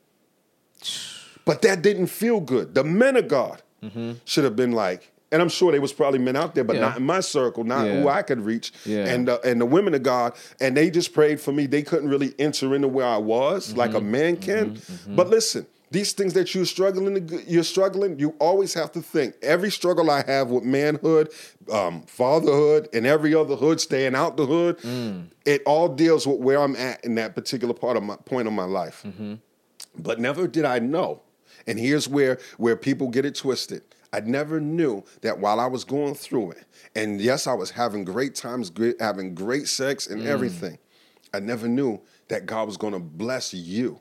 But that didn't feel good. The men of God should have been like, and I'm sure there was probably men out there, but Mm-hmm. Yeah. not in my circle, not Yeah. who I could reach. Yeah. And uh, and the women of God, and they just prayed for me. They couldn't really enter into where I was like Mm-hmm. a man can. But listen, these things that you're struggling, to, you're struggling. You always have to think. Every struggle I have with manhood, um, fatherhood, and every other hood, staying out the hood, Mm. it all deals with where I'm at in that particular part of my point of my life. Mm-hmm. But never did I know. And here's where where people get it twisted. I never knew that while I was going through it, and yes, I was having great times, great, having great sex and mm. everything. I never knew that God was going to bless you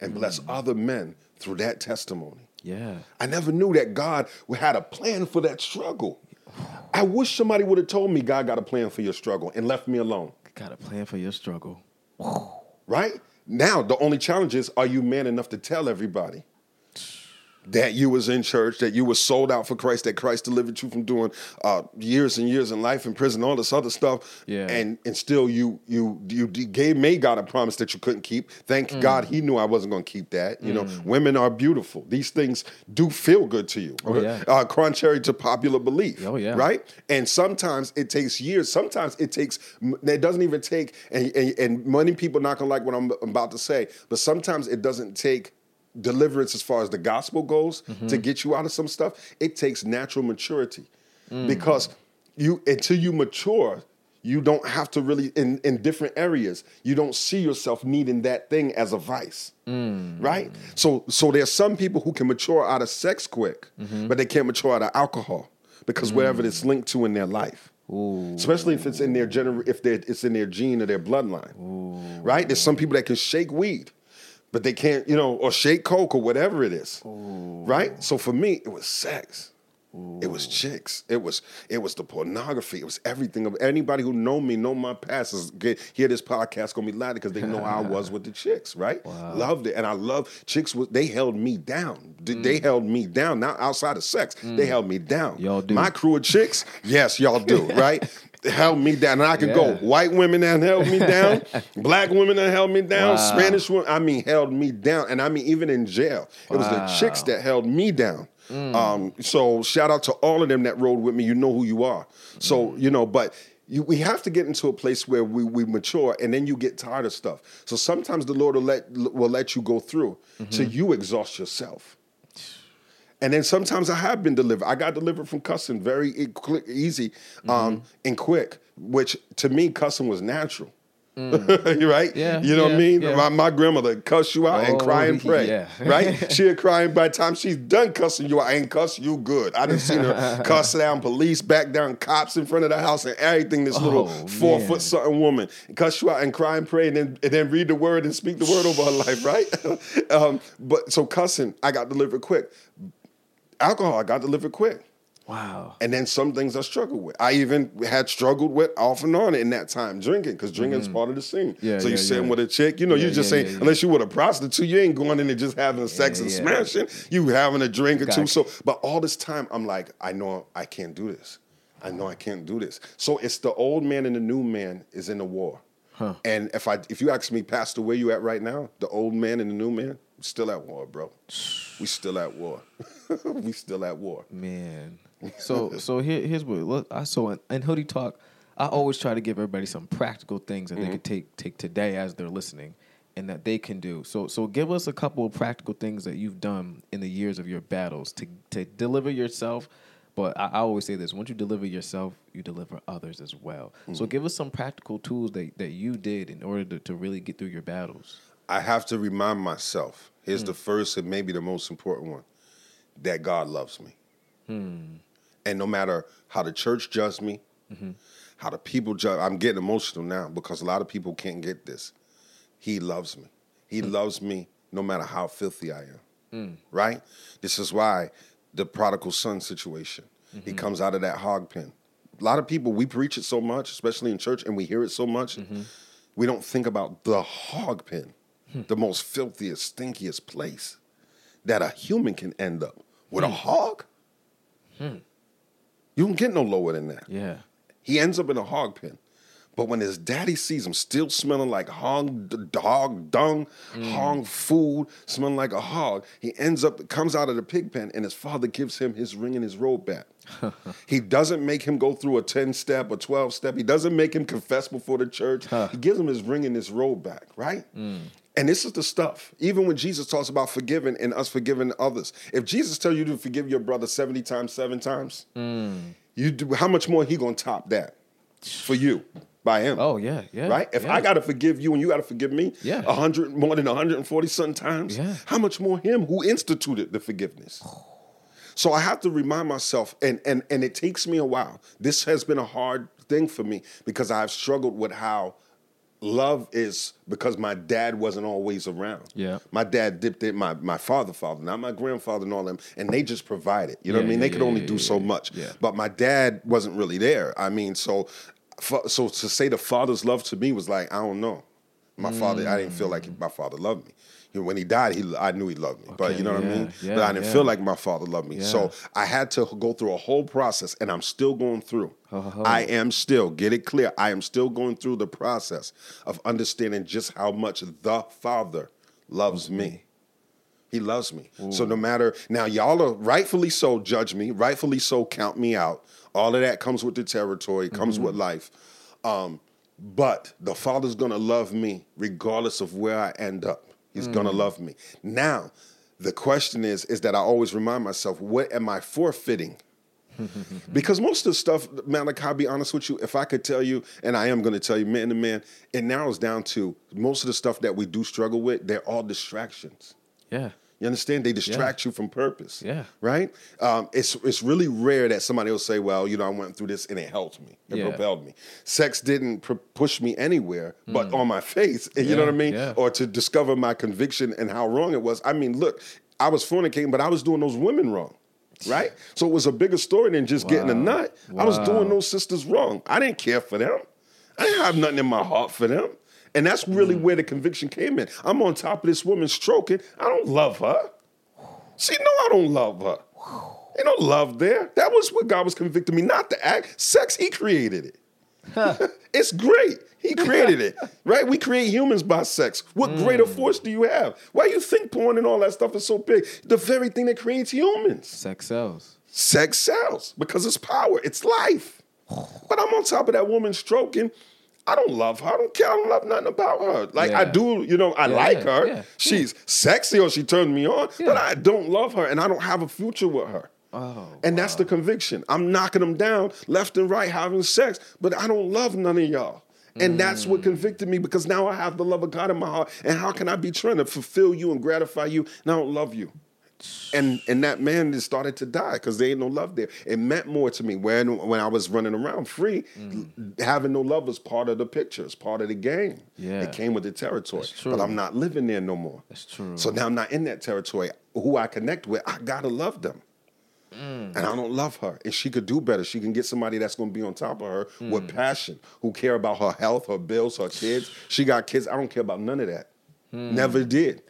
and bless mm. other men through that testimony. Yeah. I never knew that God had a plan for that struggle. I wish somebody would have told me God got a plan for your struggle and left me alone. Got a plan for your struggle. right? Now the only challenge is are you man enough to tell everybody that you was in church, that you was sold out for Christ, that Christ delivered you from doing uh, years and years in life in prison, all this other stuff, Yeah. and and still you you you gave me God a promise that you couldn't keep. Thank Mm. God He knew I wasn't going to keep that. You know, women are beautiful. These things do feel good to you, Oh, yeah. uh, contrary to popular belief. Oh, yeah. right? And sometimes it takes years. Sometimes it takes. It doesn't even take. And and, and many people not gonna like what I'm about to say, but sometimes it doesn't take deliverance as far as the gospel goes Mm-hmm. to get you out of some stuff, it takes natural maturity. Mm. Because you until you mature, you don't have to really in, in different areas, you don't see yourself needing that thing as a vice. Mm. Right? So so there's some people who can mature out of sex quick, Mm-hmm. but they can't mature out of alcohol because wherever it's linked to in their life. Mm. Ooh. Especially if it's in their gener- if it's in their gene or their bloodline. Right? There's some people that can shake weed, but they can't, you know, or shake coke or whatever it is. Right? So for me, it was sex. It was chicks. It was it was the pornography. It was everything of anybody who know me, know my past, is get, hear this podcast gonna be loud because they know how I was with the chicks, right? Loved it, and I love chicks. Was they held me down? They- They mm. held me down. Not outside of sex, they mm. held me down. Y'all do. My crew of chicks, yes, y'all do, right? Held me down, and I could go white women that held me down, black women that held me down, Wow. Spanish women. I mean, held me down, and I mean, even in jail, it was the chicks that held me down. Mm. Um, so shout out to all of them that rode with me. You know who you are. So Mm. you know, but you, we have to get into a place where we, we mature, and then you get tired of stuff. So sometimes the Lord will let will let you go through till Mm-hmm. you exhaust yourself. And then sometimes I have been delivered. I got delivered from cussing very quick, easy Mm-hmm. um, and quick, which to me cussing was natural. You're right? Mm. Yeah, You know what I mean? yeah. My, my grandmother cuss you out and Oh, cry and pray. yeah. Right? She'll cry and by the time she's done cussing you out, I ain't cuss you good. I done seen her cuss down police, back down cops in front of the house and everything. This little four man. foot something woman cuss you out and cry and pray and then and then read the word and speak the word over her life, right? um, but so cussing, I got delivered quick. Alcohol, I got delivered quick. Wow. And then some things I struggled with. I even had struggled with off and on in that time drinking because drinking is mm-hmm. part of the scene. Yeah, so you yeah, sitting yeah. with a chick, you know, Yeah, you just saying unless you were a prostitute, you ain't going in and just having sex and smashing. You having a drink or two. So, but all this time, I'm like, I know I can't do this. I know I can't do this. So it's the old man and the new man is in the war. And if I if you ask me, Pastor, where you at right now? The old man and the new man, still at war, bro. We still at war. we still at war. Man. So so here, here's what look I so in, in hoodie talk, I always try to give everybody some practical things that they can mm-hmm. take take today as they're listening and that they can do. So so give us a couple of practical things that you've done in the years of your battles to to deliver yourself. But I, I always say this: once you deliver yourself, you deliver others as well. So mm-hmm. give us some practical tools that, that you did in order to, to really get through your battles. I have to remind myself. Here's Hmm. the first and maybe the most important one: that God loves me, Hmm. and no matter how the church judges me, Mm-hmm. how the people judge. I'm getting emotional now because a lot of people can't get this. He loves me. He Hmm. loves me no matter how filthy I am. Right. This is why the prodigal son situation. He Mm-hmm. comes out of that hog pen. A lot of people we preach it so much, especially in church, and we hear it so much. Mm-hmm. We don't think about the hog pen, Hmm. the most filthiest, stinkiest place that a human can end up with Hmm. a hog. You don't get no lower than that. Yeah. He ends up in a hog pen. But when his daddy sees him still smelling like hog, d- hog dung, hog food, smelling like a hog, he ends up, comes out of the pig pen, and his father gives him his ring and his robe back. he doesn't make him go through a 10 step or 12 step. He doesn't make him confess before the church. He gives him his ring and his robe back, right? And this is the stuff. Even when Jesus talks about forgiving and us forgiving others, if Jesus tells you to forgive your brother 70 times, seven times, mm. you do, how much more he gonna top that for you by him? Oh yeah, yeah. right? If yeah. I gotta forgive you and you gotta forgive me, Yeah. a hundred more than 140 something times, Yeah. how much more him who instituted the forgiveness? So I have to remind myself, and and and it takes me a while. This has been a hard thing for me because I've struggled with how love is because my dad wasn't always around. Yeah. My dad dipped in my my father, father, not my grandfather and all them, and they just provided. You know what I mean? yeah, they could yeah, only yeah, do yeah, so yeah. much. Yeah. But my dad wasn't really there. I mean, so so to say the father's love to me was like, I don't know. My father, I didn't feel like mm. my father loved me. You know, when he died, he I knew he loved me, but you know what I mean. yeah, but I didn't yeah. feel like my father loved me. So I had to go through a whole process, and I'm still going through. Ho. I am still get it clear. I am still going through the process of understanding just how much the Father loves me. He loves me. So no matter now, y'all are rightfully so judge me, rightfully so count me out. All of that comes with the territory, comes with life. Um, but the Father's gonna love me regardless of where I end up. He's gonna mm. love me. Now, The question is, is that I always remind myself, what am I forfeiting? because most of the stuff, Malachi, I'll be honest with you, if I could tell you, and I am going to tell you, man to man, it narrows down to most of the stuff that we do struggle with, they're all distractions. Yeah. You understand? They distract you from purpose. Yeah. Right? Um, it's it's really rare that somebody will say, "Well, you know, I went through this and it helped me. It Yeah. propelled me. Sex didn't pr- push me anywhere, but on my face. You know what I mean? yeah. Or to discover my conviction and how wrong it was. I mean, look, I was fornicating, but I was doing those women wrong. Right? So it was a bigger story than just getting a Wow. nut. I was doing those sisters wrong. I didn't care for them. I didn't have nothing in my heart for them. And that's really mm. where the conviction came in. I'm on top of this woman stroking. I don't love her. She know I don't love her. Ain't no love there. That was what God was convicting me, not the act. Sex, He created it. it's great. He created it, right? We create humans by sex. What greater mm. force do you have? Why do you think porn and all that stuff is so big? The very thing that creates humans. Sex sells. Sex sells because it's power, it's life. But I'm on top of that woman stroking. I don't love her. I don't care. I don't love nothing about her. Like I do, you know, I Yeah, like her. yeah, She's sexy or she turns me on, but I don't love her and I don't have a future with her. Oh. And that's the conviction. I'm knocking them down left and right, having sex, but I don't love none of y'all. And that's Mm. what convicted me because now I have the love of God in my heart. And how can I be trying to fulfill you and gratify you? And I don't love you. And and that man just started to die because there ain't no love there. It meant more to me when when I was running around free. Mm. Having no love was part of the picture. It's part of the game. Yeah. it came with the territory. That's true. But I'm not living there no more. That's true. So now I'm not in that territory. Who I connect with, I gotta love them. Mm. And I don't love her. And she could do better. She can get somebody that's gonna be on top of her with Mm. passion, who care about her health, her bills, her kids. She got kids. I don't care about none of that. Mm. Never did.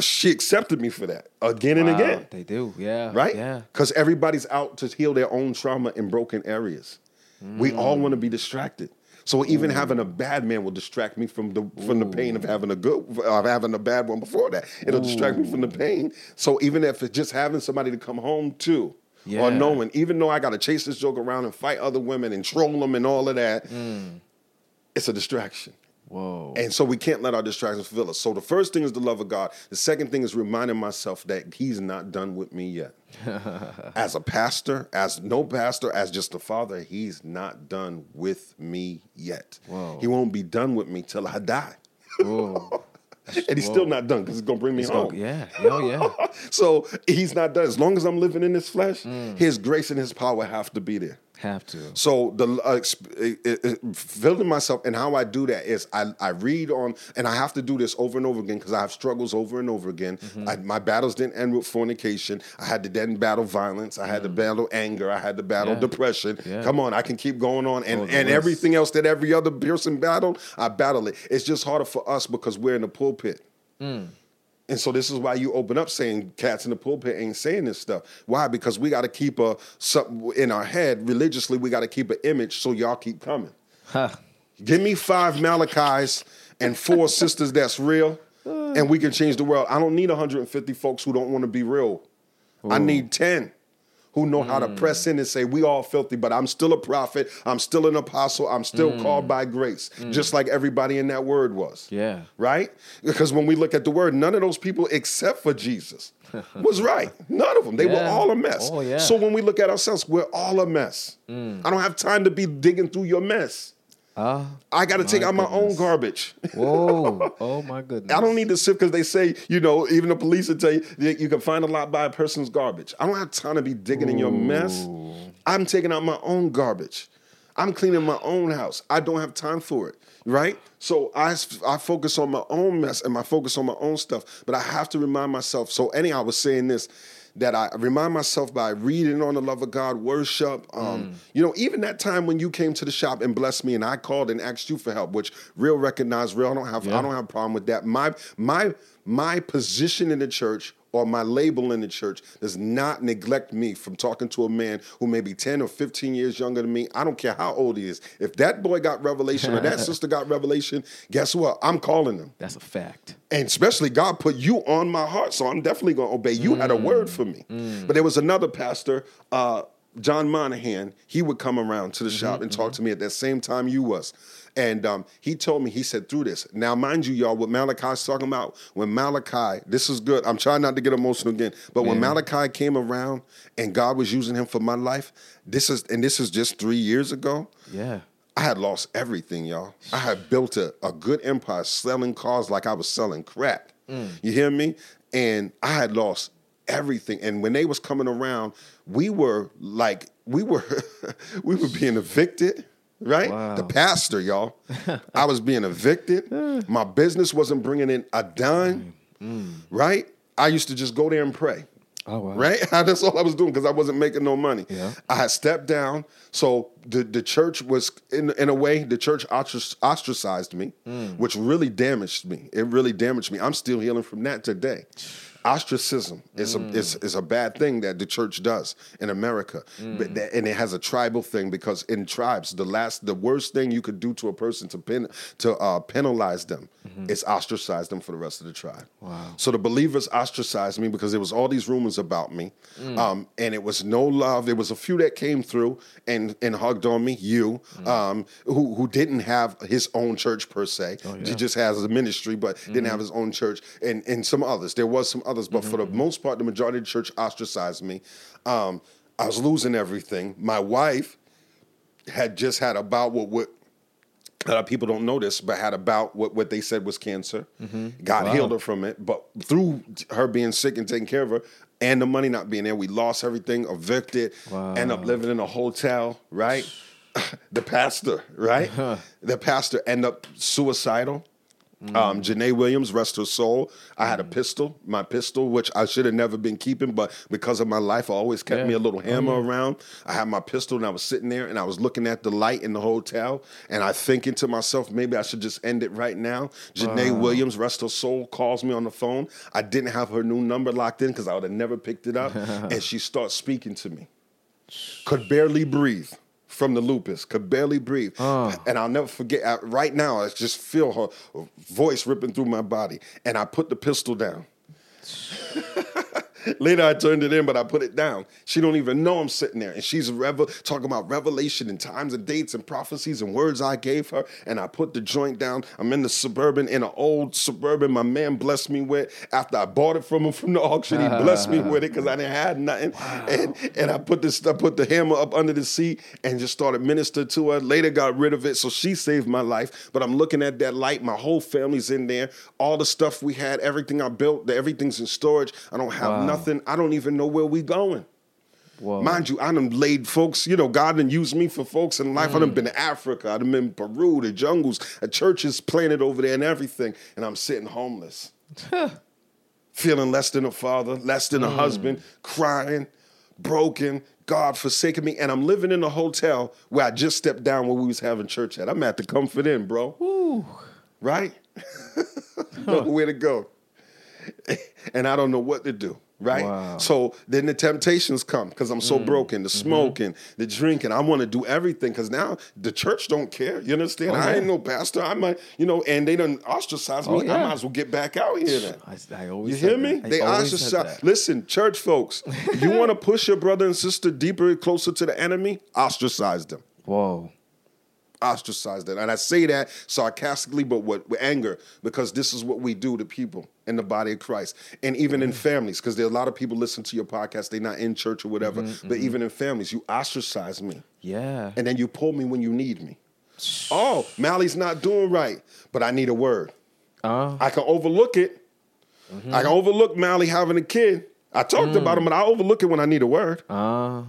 But she accepted me for that again and Wow, again. They do. Yeah. Right? Yeah. Because everybody's out to heal their own trauma in broken areas. We mm. all want to be distracted. So even mm. having a bad man will distract me from the from the pain of having a good of having a bad one before that. It'll distract me from the pain. So even if it's just having somebody to come home to, Yeah. or knowing, even though I got to chase this joke around and fight other women and troll them and all of that, mm. it's a distraction. Whoa. And so we can't let our distractions fill us. So the first thing is the love of God. The second thing is reminding myself that He's not done with me yet. as a pastor, as no pastor, as just a father, He's not done with me yet. Whoa. He won't be done with me till I die. Whoa. and He's still not done because He's gonna bring me It's home. gonna- yeah. Oh yeah. so He's not done. As long as I'm living in this flesh, Mm. His grace and His power have to be there. Have to. So the uh, it, it, it- filling myself and how I do that is I, I read on and I have to do this over and over again because I have struggles over and over again. Mm-hmm. I, my battles didn't end with fornication. I had to then battle violence. I had to battle anger. I had to battle Mm. Yeah. depression. Yeah. Come on, I can keep going on and Oh, and everything else that every other person battled, I battle it. It's just harder for us because we're in the pulpit. Mm. And so this is why you open up saying cats in the pulpit ain't saying this stuff. Why? Because we got to keep a something in our head religiously. We got to keep an image so y'all keep coming. Huh. Give me five Malachis and four sisters that's real, and we can change the world. I don't need 150 folks who don't want to be real. I need 10 who know how to mm. press in and say, We all filthy, but I'm still a prophet. I'm still an apostle. I'm still mm. called by grace, mm. just like everybody in that word was Yeah. right? Because when we look at the word, none of those people except for Jesus was right. None of them. They were all a mess. Oh, yeah. So when we look at ourselves, we're all a mess. I don't have time to be digging through your mess. Ah. I got to take out my own garbage. Whoa. oh my goodness. I don't need to sift because they say, you know, even the police will tell you that you can find a lot by a person's garbage. I don't have time to be digging in your mess. I'm taking out my own garbage. I'm cleaning my own house. I don't have time for it, right? So I, I focus on my own mess and my focus on my own stuff. But I have to remind myself. So anyhow, I was saying this that I remind myself by reading on the love of God, worship. Um, You know, even that time when you came to the shop and blessed me, and I called and asked you for help, which real recognized real. I don't have I don't have a problem with that. My my my position in the church or my label in the church does not neglect me from talking to a man who may be 10 or 15 years younger than me. I don't care how old he is. If that boy got revelation or that sister got revelation, guess what? I'm calling them. That's a fact. And especially God put you on my heart, so I'm definitely going to obey. You had a mm. word for me. Mm. But there was another pastor uh, John Monahan, he would come around to the shop mm-hmm, and talk mm-hmm. to me at that same time you was. And um, he told me, he said, through this. Now, mind you, y'all, what Malachi's talking about, when Malachi, this is good. I'm trying not to get emotional again, but when Malachi came around and God was using him for my life, this is, and this is just three years ago. Yeah. I had lost everything, y'all. I had built a, a good empire selling cars like I was selling crack. You hear me? And I had lost everything. And when they was coming around, we were like, we were we were being evicted, right? Wow. The pastor, y'all. I was being evicted. My business wasn't bringing in a dime, right? I used to just go there and pray. Oh wow. Right? That's all I was doing because I wasn't making no money. Yeah. I had stepped down. So the, the church was, in, in a way, the church ostracized me, Mm. which really damaged me. It really damaged me. I'm still healing from that today. Ostracism is, Mm. a, is, is a bad thing that the church does in America. Mm. But that, and it has a tribal thing because in tribes, the last, the worst thing you could do to a person to, pen, to uh, penalize them is ostracize them for the rest of the tribe. Mm-hmm. Wow. So the believers ostracized me because there was all these rumors about me, um, and it was no love. There was a few that came through and and hugged on me. You, um, who who didn't have his own church per se, he just has a ministry, but didn't have his own church, and and some others. There was some others, but for the most part, the majority of the church ostracized me. Um, I was losing everything. My wife had just had about what what a lot of people don't know this, but had about what, what they said was cancer. God Wow. healed her from it, but through her being sick and taking care of her, and the money not being there, we lost everything, evicted, end up living in a hotel. Right, the pastor, right, the pastor end up suicidal. Um, Janae Williams, rest her soul. I had a pistol, my pistol, which I should have never been keeping, but because of my life, I always kept Yeah. me a little hammer around. I had my pistol and I was sitting there and I was looking at the light in the hotel and I thinking to myself, maybe I should just end it right now. Janae Williams, rest her soul, calls me on the phone. I didn't have her new number locked in because I would have never picked it up. and she starts speaking to me. Could barely breathe from the lupus, could barely breathe. Ah. And I'll never forget, I- right now, I just feel her voice ripping through my body. And I put the pistol down. Later, I turned it in, but I put it down. She don't even know I'm sitting there, and she's revel- talking about revelation and times and dates and prophecies and words I gave her. And I put the joint down. I'm in the suburban, in an old suburban. My man blessed me with after I bought it from him from the auction. He blessed me with it because I didn't have nothing. And and I put this, I put the hammer up under the seat and just started minister to her. Later, got rid of it, so she saved my life. But I'm looking at that light. My whole family's in there. All the stuff we had, everything I built, everything's in storage. I don't have Wow. Nothing. I don't even know where we going. Whoa. Mind you, I done laid folks, you know, God done used me for folks in life. I done mm. been to Africa, I done been Peru, the jungles, a church is planted over there and everything. And I'm sitting homeless. Feeling less than a father, less than a mm. husband, crying, broken, God forsaken me. And I'm living in a hotel where I just stepped down where we was having church at. I'm at the Comfort Inn, bro. Right? Nowhere to go. and I don't know what to do. Right? Wow. So then the temptations come because I'm so mm. broken, the mm-hmm. smoking, the drinking. I want to do everything because now the church don't care. You understand? Oh, I ain't no pastor. I might, you know, and they done ostracize me. Oh, I might as well get back out here then. I, I always You hear me? that. They ostracize. Listen, church folks, you want to push your brother and sister deeper, closer to the enemy? Ostracize them Whoa. Ostracize that. And I say that sarcastically, but with, with anger, because this is what we do to people in the body of Christ. And even in mm-hmm. families, because there are a lot of people listen to your podcast, they're not in church or whatever, mm-hmm, but mm-hmm. even in families, you ostracize me. Yeah. And then you pull me when you need me. Oh, Mally's not doing right, but I need a word. Uh, I can overlook it. I can overlook Mally having a kid. I talked about him, mm. but I overlook it when I need a word. Uh-huh. uh,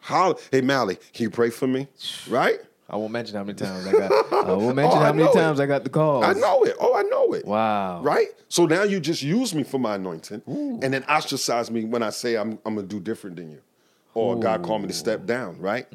Holla, hey Mally, can you pray for me? Right? I won't mention how many times I got. I won't mention Oh, how many it. times I got the calls. I know it. Oh, I know it. Wow. Right? So now you just use me for my anointing and then ostracize me when I say I'm, I'm going to do different than you. Or God called me to step down, right?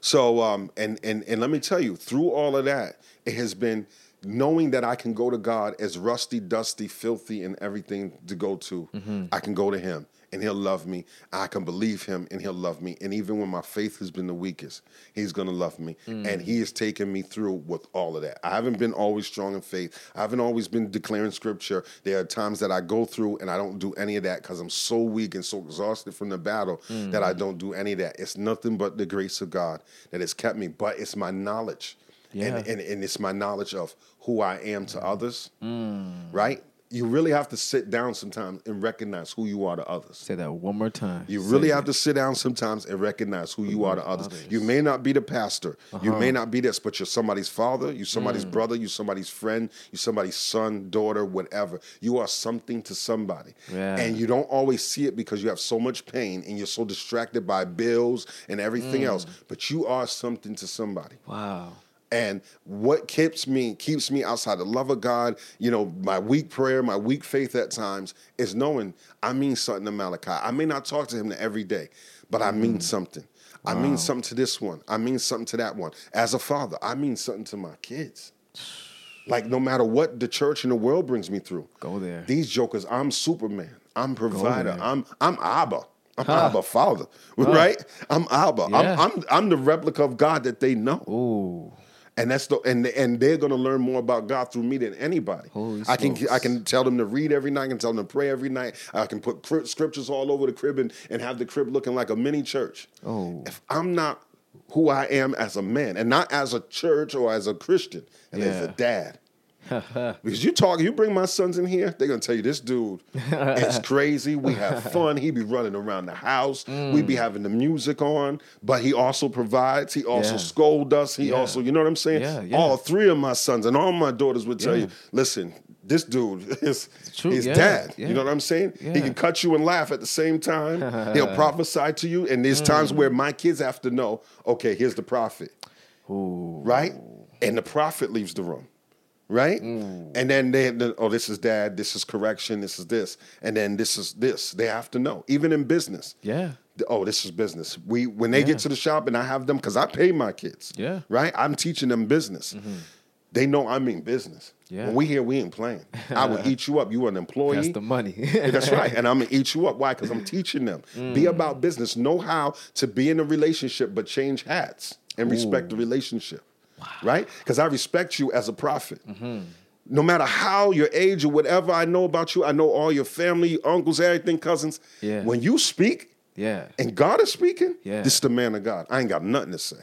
So, um, and, and, and let me tell you, through all of that, it has been knowing that I can go to God as rusty, dusty, filthy, and everything to go to, I can go to Him and He'll love me. I can believe Him and He'll love me. And even when my faith has been the weakest, He's going to love me. Mm. And He has taken me through with all of that. I haven't been always strong in faith. I haven't always been declaring scripture. There are times that I go through and I don't do any of that because I'm so weak and so exhausted from the battle mm. that I don't do any of that. It's nothing but the grace of God that has kept me, but it's my knowledge. Yeah. And, and, and it's my knowledge of who I am to mm. others, right? You really have to sit down sometimes and recognize who you are to others. Say that one more time. You Say really have to sit down sometimes and recognize who you are to others. You may not be the pastor, you Uh-huh. may not be this, but you're somebody's father, you're somebody's Mm. brother, you're somebody's friend, you're somebody's son, daughter, whatever. You are something to somebody. Yeah. And you don't always see it because you have so much pain and you're so distracted by bills and everything Mm. else, but you are something to somebody. Wow. And what keeps me keeps me outside the love of God, you know, my weak prayer, my weak faith at times is knowing I mean something to Malachi. I may not talk to him every day, but I mean mm. something. I mean something to this one. I mean something to that one. As a father, I mean something to my kids. Like no matter what the church and the world brings me through. Go there. These jokers, I'm Superman. I'm provider. I'm I'm Abba. I'm Abba Father. Right? I'm Abba. Yeah. I'm, I'm I'm the replica of God that they know. Ooh. And that's the and and they're gonna learn more about God through me than anybody. Holy I can smokes. I can tell them to read every night. I can tell them to pray every night. I can put scriptures all over the crib and, and have the crib looking like a mini church. Oh. If I'm not who I am as a man and not as a church or as a Christian and as a dad. because you talk, you bring my sons in here, they're gonna tell you this dude is crazy. We have fun. He be running around the house. We be having the music on, but he also provides. He also Mm. Yeah. scold us. He Yeah. also, you know what I'm saying? Yeah, yeah. All three of my sons and all my daughters would tell Yeah. you, listen, this dude is his yeah, dad. yeah. You know what I'm saying? He can cut you and laugh at the same time. He'll prophesy to you. And there's times Mm. where my kids have to know, okay, here's the prophet Ooh. right? And the prophet leaves the room, right? Mm. And then they, then, oh, this is dad, this is correction, this is this, and then this is this. They have to know, even in business. Yeah. Oh, this is business. We when they Yeah. get to the shop and I have them because I pay my kids. Yeah. Mm-hmm. Right. I'm teaching them business. They know I mean business. Yeah. When we here, we ain't playing. I will eat you up. You an employee. That's the money. That's right. And I'm gonna eat you up. Why? Because I'm teaching them. Be Mm. about business. Know how to be in a relationship, but change hats and respect the relationship. Right? Because I respect you as a prophet. Mm-hmm. No matter how your age or whatever I know about you, I know all your family, uncles, everything, cousins. Yeah. When you speak yeah. and God is speaking, Yeah. this is the man of God. I ain't got nothing to say.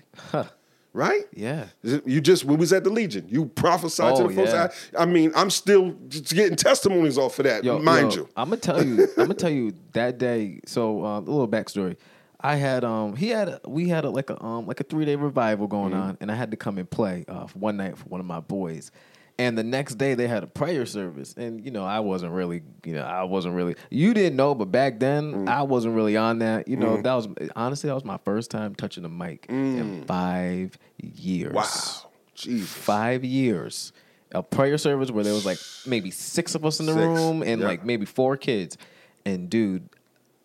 Right? Yeah. You just we was at the Legion. You prophesied to Oh, the folks. yeah. I, I mean, I'm still just getting testimonies off of that, mind you. I'm gonna tell you. I'm gonna tell you that day. So uh, a little backstory. I had um he had a, we had a, like a um like a three day revival going Mm-hmm. on, and I had to come and play uh, for one night for one of my boys. And the next day they had a prayer service, and you know I wasn't really, you know I wasn't really. You didn't know, but back then Mm. I wasn't really on that. You know that was honestly that was my first time touching the mic in five years. Mm. Wow. Jesus. five years. A prayer service where there was like maybe six of us in the Six, room and yeah. like maybe four kids. And dude,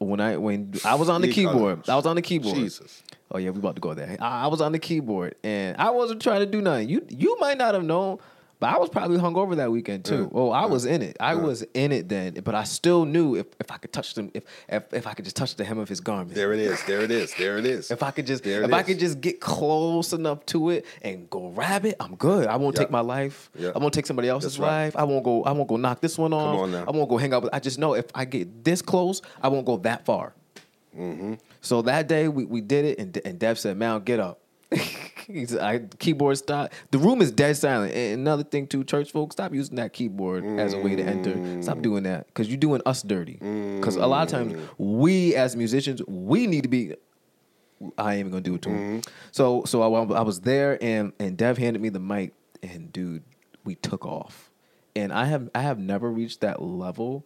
when I when I was on the keyboard. I was on the keyboard. Jesus. Oh yeah, we about to go there. I, I was on the keyboard and I wasn't trying to do nothing. You you might not have known, but I was probably hungover that weekend too. Oh, I was in it. I was in it then, but I still knew if, if I could touch them, if, if if I could just touch the hem of his garment. There it is. There it is. There it is. If I could just, if it I could just get close enough to it and go grab it, I'm good. I won't Yeah. take my life. Yeah. I won't take somebody else's right. life. I won't go. I won't go knock this one off. on. I won't go hang out with. I just know if I get this close, I won't go that far. Mm-hmm. So that day we, we did it, and, and Dev said, "Mal, get up." "I keyboard stop." The room is dead silent. And another thing too, church folks, stop using that keyboard as a way to enter. Mm. Stop doing that because you're doing us dirty. Because a lot of times mm. we as musicians, we need to be I ain't even gonna do it to him. Mm. So so I, I was there and and Dev handed me the mic and dude, we took off. And I have I have never reached that level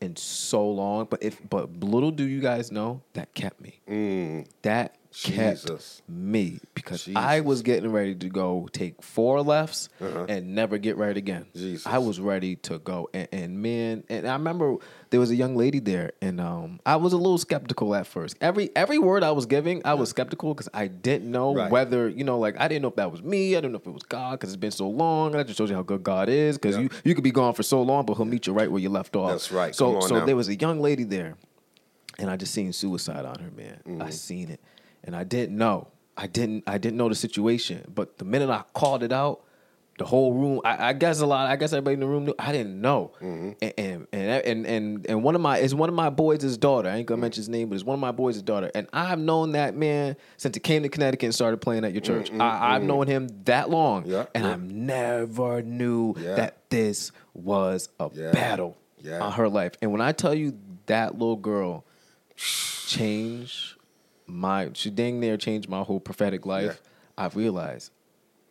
in so long. But if but little do you guys know that kept me. Mm. That kept Jesus. me because I was getting ready to go take four lefts and never get right again. Uh-huh. Jesus. I was ready to go, and, and man, and I remember there was a young lady there, and um, I was a little skeptical at first. Every every word I was giving, I was skeptical because I didn't know Right. whether you know, like I didn't know if that was me. I didn't know if it was God because it's been so long. And that just shows you how good God is because Yeah. you you could be gone for so long, but He'll meet you right where you left off. That's right. So so now. there was a young lady there, and I just seen suicide on her, man. Mm-hmm. I seen it, and I didn't know. I didn't. I didn't know the situation. But the minute I called it out, the whole room. I, I guess a lot. I guess everybody in the room knew. I didn't know. Mm-hmm. And, and and and and one of my is one of my boys' daughter. I ain't gonna mention his name, but it's one of my boys' daughter. And I've known that man since he came to Connecticut and started playing at your church. I, I've known him that long, Mm-hmm. Yeah, and yeah. I never knew Yeah. that this was a battle on her life. And when I tell you that little girl changed my, she dang near changed my whole prophetic life. I've realized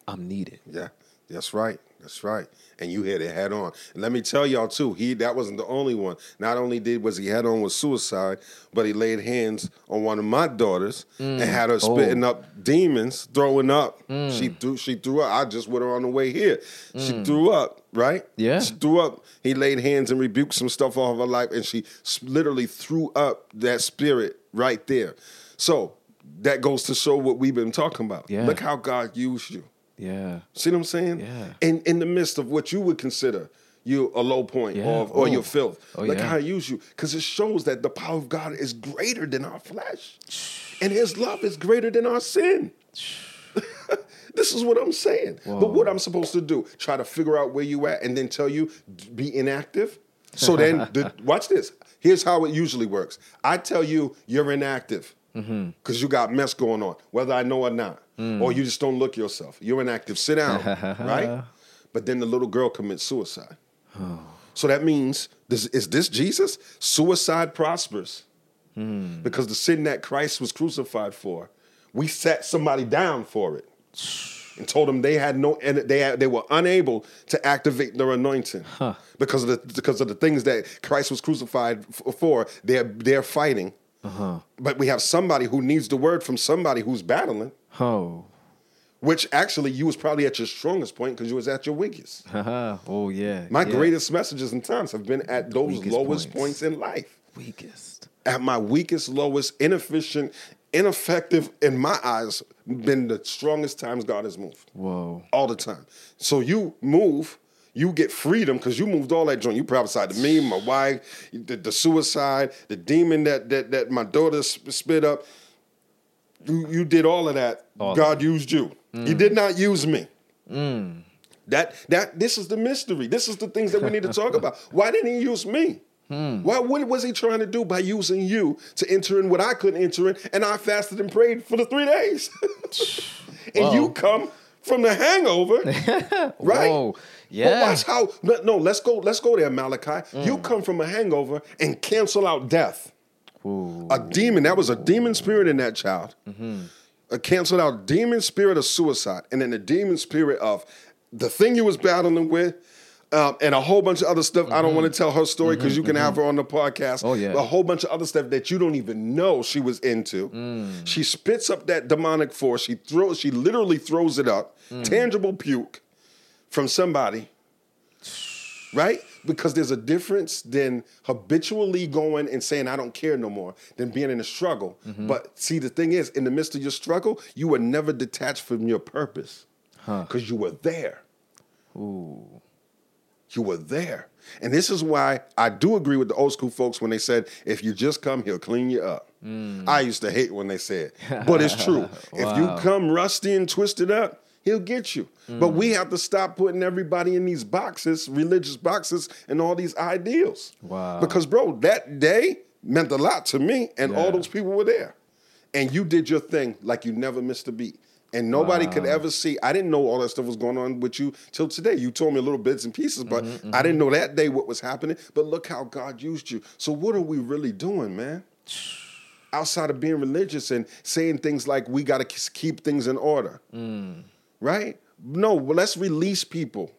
I'm needed. Yeah, that's right. That's right. And you hit it head on. And let me tell y'all too, he that wasn't the only one. Not only did was he head on with suicide, but he laid hands on one of my daughters and mm. had her oh. spitting Oh. up demons, throwing up. Mm. She threw she threw up. I just with her on the way here. She mm. threw up, right? Yeah. She threw up. He laid hands and rebuked some stuff off of her life, and she literally threw up that spirit right there. So that goes to show what we've been talking about. Yeah. Look how God used you. Yeah. See what I'm saying? Yeah. In in the midst of what you would consider you a low point Yeah. or, or Oh. your filth. Oh, Look yeah. how I use you. Because it shows that the power of God is greater than our flesh. And his love is greater than our sin. this is what I'm saying. But what I'm supposed to do, try to figure out where you at and then tell you be inactive. So then the, watch this. Here's how it usually works. I tell you you're inactive Mm-hmm. because you got mess going on, whether I know or not, hmm. or you just don't look yourself. You're inactive. Sit down, right? But then the little girl commits suicide. Oh. So that means this, is this Jesus? Suicide prospers hmm. because the sin that Christ was crucified for, we set somebody down for it and told them they had no and they had, they were unable to activate their anointing because of the because of the things that Christ was crucified for. They're they're fighting, Uh-huh. but we have somebody who needs the word from somebody who's battling. Oh. Which actually you was probably at your strongest point because you was at your weakest. Haha. oh yeah. My yeah. greatest messages and times have been at those lowest points. points in life. weakest. At my weakest, lowest, inefficient, ineffective, in my eyes, been the strongest times God has moved. Whoa. All the time. So you move, you get freedom because you moved all that joint. You prophesied to me, my wife, the, the suicide, the demon that that that my daughter spit up. You you did all of that. All God used you. He mm. did not use me. Mm. That that this is the mystery. This is the things that we need to talk about. Why didn't he use me? Hmm. Why what was he trying to do by using you to enter in what I couldn't enter in? And I fasted and prayed for the three days. and you come from the hangover, right? Whoa. But watch how no, let's go, let's go there, Malachi. You mm. come from a hangover and cancel out death. Ooh. A demon, that was a demon spirit in that child. A canceled out demon spirit of suicide, and then the demon spirit of the thing you was battling with, um, and a whole bunch of other stuff. I don't mm-hmm. want to tell her story because you can mm-hmm. have her on the podcast. Oh, yeah. a whole bunch of other stuff that you don't even know she was into. Mm. She spits up that demonic force. She throws. She literally throws it up. Mm. Tangible puke from somebody right? Because there's a difference than habitually going and saying I don't care no more than being in a struggle. Mm-hmm. But see, the thing is, in the midst of your struggle, you were never detached from your purpose because you were there. Ooh. You were there. And this is why I do agree with the old school folks when they said, if you just come, he'll clean you up. Mm. I used to hate when they said, but it's true. If you come rusty and twisted up, he'll get you. But we have to stop putting everybody in these boxes, religious boxes, and all these ideals. Wow. Because, bro, that day meant a lot to me, and all those people were there. And you did your thing like you never missed a beat. And nobody could ever see. I didn't know all that stuff was going on with you till today. You told me little bits and pieces, but Mm-hmm, I didn't know that day what was happening. But look how God used you. So what are we really doing, man? Outside of being religious and saying things like we got to keep things in order, Mm. Right? No, let's release people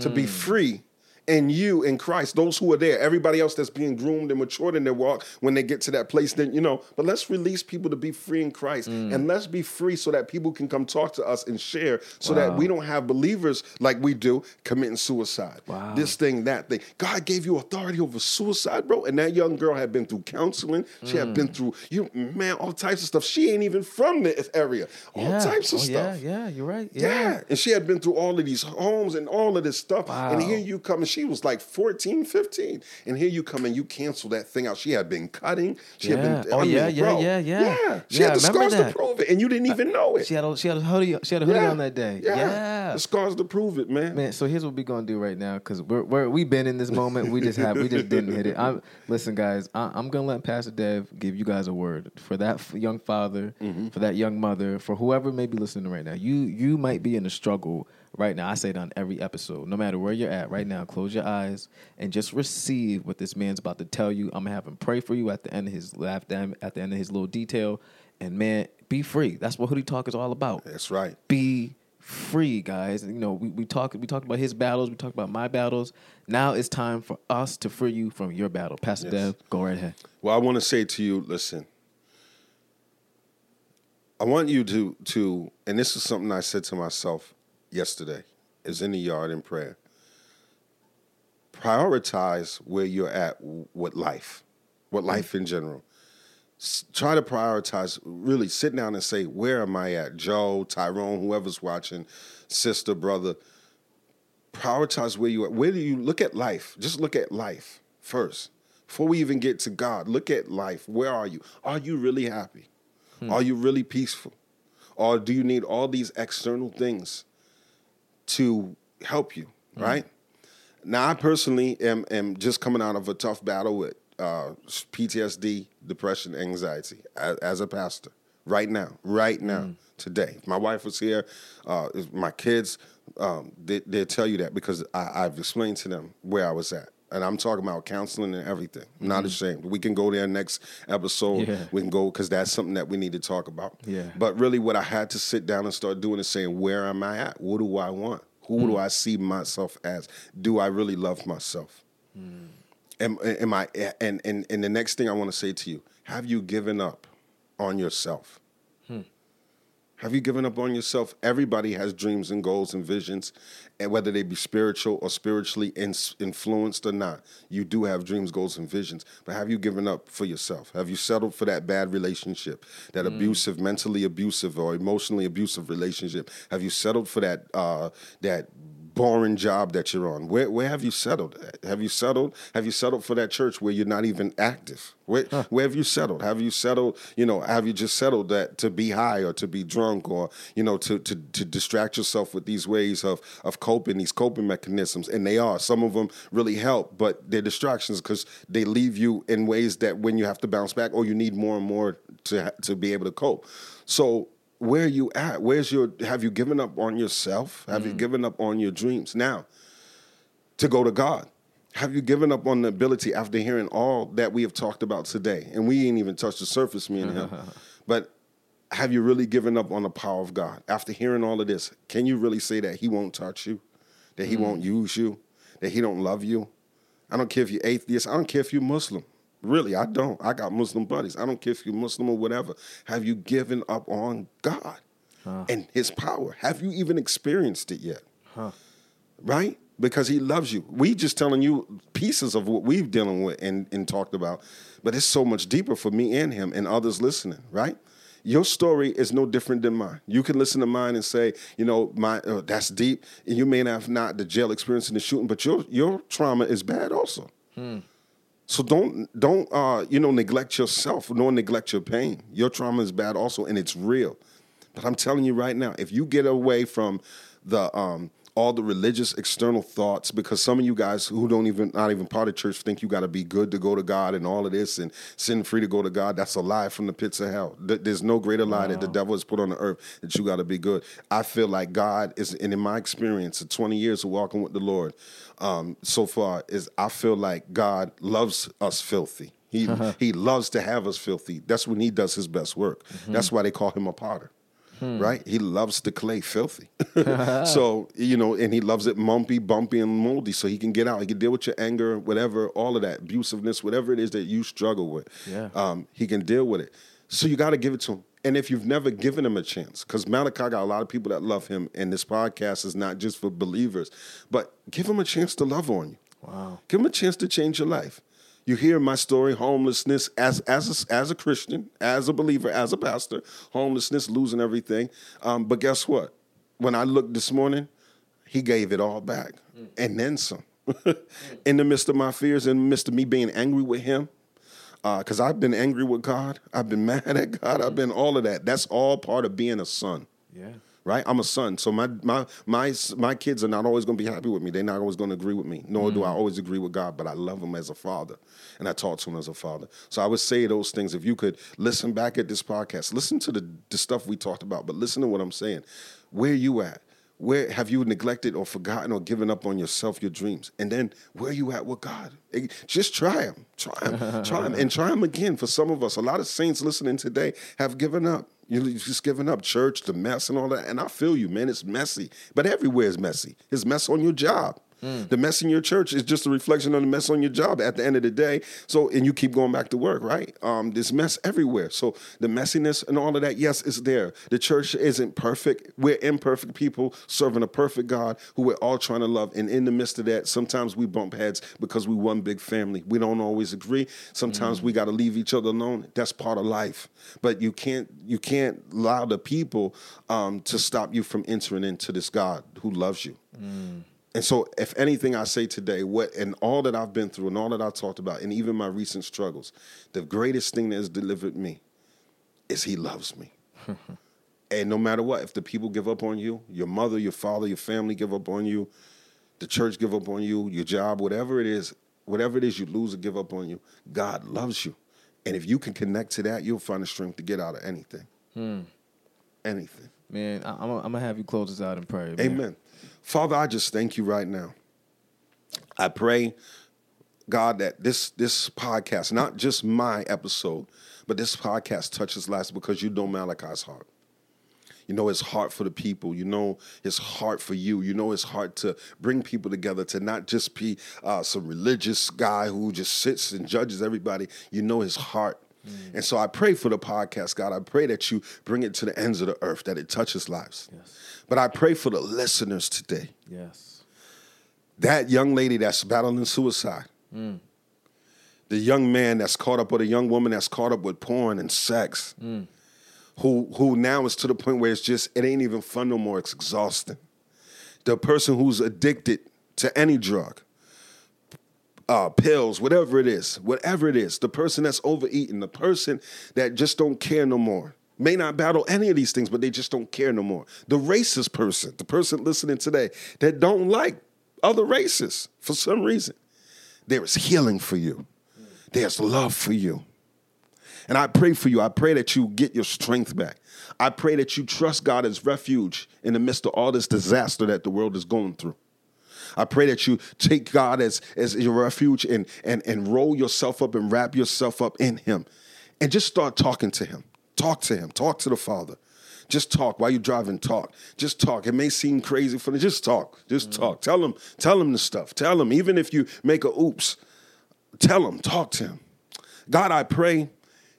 to Mm. be free and you in Christ, those who are there, everybody else that's being groomed and matured in their walk, when they get to that place, then you know. But let's release people to be free in Christ, Mm. and let's be free so that people can come talk to us and share, so that we don't have believers like we do committing suicide. Wow. This thing, that thing. God gave you authority over suicide, bro. And that young girl had been through counseling. She had Mm. been through you man, all types of stuff. She ain't even from this area. All yeah. types of oh, stuff. Yeah, yeah, you're right. Yeah. Yeah. And she had been through all of these homes and all of this stuff. Wow. And here you come, and she was like 14, 15. And here you come and you cancel that thing out. She had been cutting. She Yeah. had been, Oh, I mean, yeah, yeah, bro, yeah, yeah. Yeah. She Yeah, had the scars that. to prove it, and you didn't even know it. She had a she had a hoodie she had a hoodie yeah. on that day. Yeah. Yeah. The scars to prove it, man. Man, so here's what we're gonna do right now because we're, we're we've been in this moment. We just have we just didn't hit it. I'm listen, guys. I, I'm gonna let Pastor Dev give you guys a word for that young father, Mm-hmm. for that young mother, for whoever may be listening right now. You you might be in a struggle right now. I say it on every episode, no matter where you're at right now. Close your eyes and just receive what this man's about to tell you. I'm gonna have him pray for you at the end of his at the end, at the end of his little detail. And man, be free. That's what Hoodie Talk is all about That's right. be free, guys. You know, we, we talked we talked about his battles, we talked about my battles. Now it's time for us to free you from your battle. Pastor Yes. Dev, go right ahead. Well, I want to say to you, listen. I want you to to, and this is something I said to myself yesterday, is in the yard in prayer. Prioritize where you're at with life, with mm-hmm. life in general. S- try to prioritize. Really, sit down and say, where am I at? Joe, Tyrone, whoever's watching, sister, brother. Prioritize where you are. Where do you look at life? Just look at life first. Before we even get to God, look at life. Where are you? Are you really happy? Hmm. Are you really peaceful? Or do you need all these external things to help you, right? Now, I personally am, am just coming out of a tough battle with uh, PTSD, depression, anxiety as, as a pastor right now, right now, today. If my wife was here, uh, my kids, um, they, they'll tell you that because I, I've explained to them where I was at. And I'm talking about counseling and everything. I'm not ashamed. We can go there next episode. Yeah. We can go because that's something that we need to talk about. Yeah. But really, what I had to sit down and start doing is saying, where am I at? What do I want? Who Hmm. do I see myself as? Do I really love myself? Am, am I? And, and and the next thing I want to say to you: Have you given up on yourself? Have you given up on yourself? Everybody has dreams and goals and visions, and whether they be spiritual or spiritually ins- influenced or not, you do have dreams, goals, and visions. But have you given up for yourself? Have you settled for that bad relationship, that abusive, mentally abusive, or emotionally abusive relationship? Have you settled for that uh, that boring job that you're on? Where where have you settled? Have you settled? Have you settled for that church where you're not even active? Where where have you settled? Have you settled? You know, have you just settled that to be high or to be drunk or you know to to to distract yourself with these ways of of coping, these coping mechanisms? And they are some of them really help, but they're distractions because they leave you in ways that when you have to bounce back or you need more and more to to be able to cope. So where are you at? Where's your have you given up on yourself? Have you mm. given up on your dreams? Now, to go to God. Have you given up on the ability after hearing all that we have talked about today? And we ain't even touched the surface, me and him. but have you really given up on the power of God? After hearing all of this, can you really say that He won't touch you? That He mm. won't use you? That He don't love you? I don't care if you're atheist. I don't care if you're Muslim. Really, I don't. I got Muslim buddies. I don't care if you're Muslim or whatever. Have you given up on God and His power? Have you even experienced it yet? Right? Because He loves you. We just telling you pieces of what we've dealing with and, and talked about, but it's so much deeper for me and Him and others listening. Right? Your story is no different than mine. You can listen to mine and say, you know, my uh, that's deep. And you may have not the jail experience and the shooting, but your your trauma is bad also. So don't don't uh, you know neglect yourself nor neglect your pain. Your trauma is bad also, and it's real. But I'm telling you right now, if you get away from the um, all the religious external thoughts, because some of you guys who don't even not even part of church think you got to be good to go to God and all of this and sin free to go to God. That's a lie from the pits of hell. There's no greater lie that the devil has put on the earth that you got to be good. I feel like God is, and in my experience of 20 years of walking with the Lord, um, so far is I feel like God loves us filthy. He he loves to have us filthy. That's when he does his best work. That's why they call him a potter. Right? He loves the clay filthy. so, you know, and he loves it mumpy, bumpy, and moldy so he can get out. He can deal with your anger, whatever, all of that, abusiveness, whatever it is that you struggle with. Yeah. Um, he can deal with it. So you got to give it to him. And if you've never given him a chance, because Malachi got a lot of people that love him, and this podcast is not just for believers, but give him a chance to love on you. Wow. Give him a chance to change your life. You hear my story, homelessness as as a, as a Christian, as a believer, as a pastor, homelessness, losing everything. Um, but guess what? When I looked this morning, he gave it all back mm. and then some. in the midst of my fears, in the midst of me being angry with him, uh, because I've been angry with God, I've been mad at God, I've mm. been all of that. That's all part of being a son Yeah. Right? I'm a son, so my my my my kids are not always going to be happy with me. They're not always going to agree with me. Nor do I always agree with God, but I love Him as a father, and I talk to Him as a father. So I would say those things. If you could listen back at this podcast, listen to the the stuff we talked about, but listen to what I'm saying. Where you at? Where have you neglected or forgotten or given up on yourself, your dreams? And then where you at with God? Eh, Just try them, try them, try Him, and try them again. For some of us, a lot of saints listening today have given up. You're just giving up church, the mess and all that. And I feel you, man. It's messy, but everywhere is messy. It's mess on your job. The mess in your church is just a reflection of the mess on your job at the end of the day. So, and you keep going back to work, right? Um, there's mess everywhere. So the messiness and all of that, yes, it's there. The church isn't perfect. We're imperfect people serving a perfect God who we're all trying to love. And in the midst of that, sometimes we bump heads because we one big family. We don't always agree. Sometimes we got to leave each other alone. That's part of life. But you can't you can't allow the people um, to stop you from entering into this God who loves you. And so, if anything I say today, what and all that I've been through and all that I talked about, and even my recent struggles, the greatest thing that has delivered me is He loves me. and no matter what, if the people give up on you, your mother, your father, your family give up on you, the church give up on you, your job, whatever it is, whatever it is you lose or give up on you, God loves you. And if you can connect to that, you'll find the strength to get out of anything. Hmm. Anything. Man, I, I'm, gonna- have you close us out in prayer. man. Amen. Father, I just thank you right now. I pray, God, that this this podcast, not just my episode, but this podcast touches lives because you know Malachi's heart. You know his heart for the people. You know his heart for you. You know his heart to bring people together, to not just be uh, some religious guy who just sits and judges everybody. You know his heart. And so I pray for the podcast, God. I pray that you bring it to the ends of the earth, that it touches lives. Yes. But I pray for the listeners today. Yes. That young lady that's battling suicide, mm. the young man that's caught up, or the young woman that's caught up with porn and sex, mm. who who now is to the point where it's just it ain't even fun no more. It's exhausting. The person who's addicted to any drug, uh, pills, whatever it is, whatever it is, the person that's overeating, the person that just don't care no more, may not battle any of these things, but they just don't care no more. The racist person, the person listening today that don't like other races for some reason, there is healing for you. There's love for you. And I pray for you. I pray that you get your strength back. I pray that you trust God as refuge in the midst of all this disaster that the world is going through. I pray that you take God as, as your refuge and, and, and roll yourself up and wrap yourself up in Him and just start talking to Him. Talk to Him. Talk to the Father. Just talk while you're driving. Talk. Just talk. It may seem crazy for you. Just talk. Just mm-hmm. talk. Tell him. Tell him the stuff. Tell him. Even if you make a oops, tell him. Talk to him. God, I pray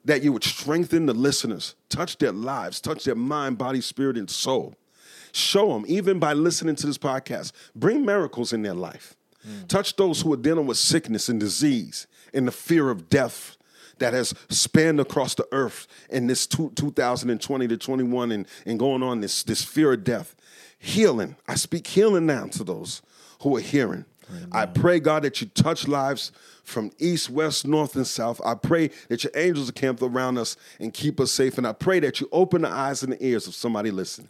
that you would strengthen the listeners, touch their lives, touch their mind, body, spirit, and soul. Show them, even by listening to this podcast, bring miracles in their life. Mm. Touch those who are dealing with sickness and disease and the fear of death that has spanned across the earth in this two, 2020 to 21 and, and going on this, this fear of death. Healing. I speak healing now to those who are hearing. I pray, God, that you touch lives from east, west, north, and south. I pray that your angels camp around us and keep us safe. And I pray that you open the eyes and the ears of somebody listening.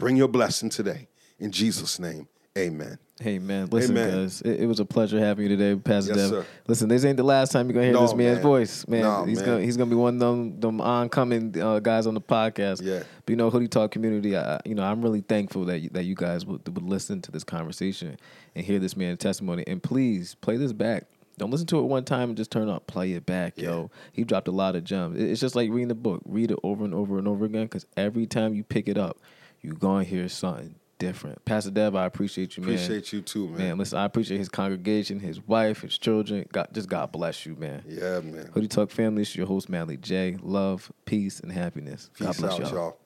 Bring your blessing today. In Jesus' name, amen. Hey man, listen, Amen. guys. It, it was a pleasure having you today, Pastor Yes, Dev. Listen, this ain't the last time you're gonna hear No, this man's man. voice, man. No, he's man. gonna he's gonna be one of them them oncoming uh, guys on the podcast. Yeah. But you know, Hoodie Talk community, I, you know, I'm really thankful that you, that you guys would, would listen to this conversation and hear this man's testimony. And please play this back. Don't listen to it one time and just turn up. Play it back, Yeah. yo. He dropped a lot of gems. It's just like reading the book. Read it over and over and over again because every time you pick it up, you're going to hear something different. Pastor Dev, I appreciate you, man. Appreciate you too, man. Man, listen, I appreciate his congregation, his wife, his children. God, just God bless you, man. Yeah, man. Hoodie Talk family, it's your host, Manly J. Love, peace, and happiness. God bless out, y'all. y'all.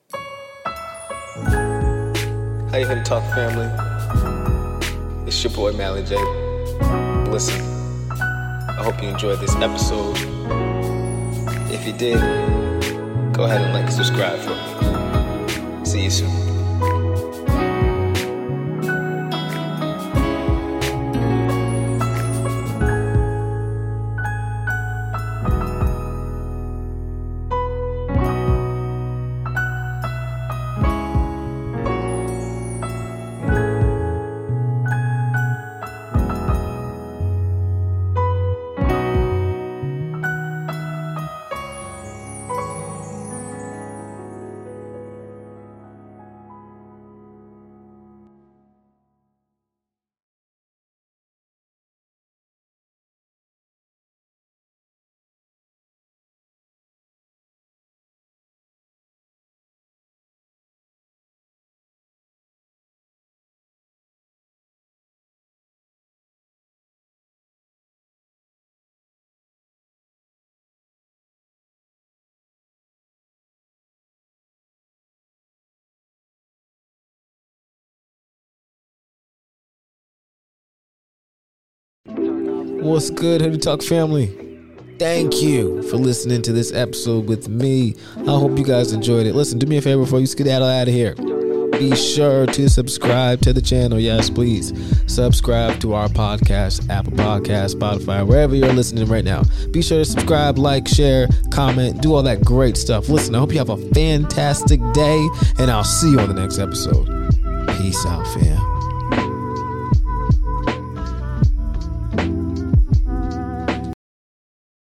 Hey, Hoodie Talk family. It's your boy, Manly J. Listen, I hope you enjoyed this episode. If you did, go ahead and like and subscribe for me. See you soon. What's good, Hoodie Talk family? Thank you for listening to this episode with me. I hope you guys enjoyed it. Listen, do me a favor before you skedaddle out of here. Be sure to subscribe to the channel. Yes, please. Subscribe to our podcast, Apple Podcast, Spotify, wherever you're listening right now. Be sure to subscribe, like, share, comment, do all that great stuff. Listen, I hope you have a fantastic day, and I'll see you on the next episode. Peace out, fam.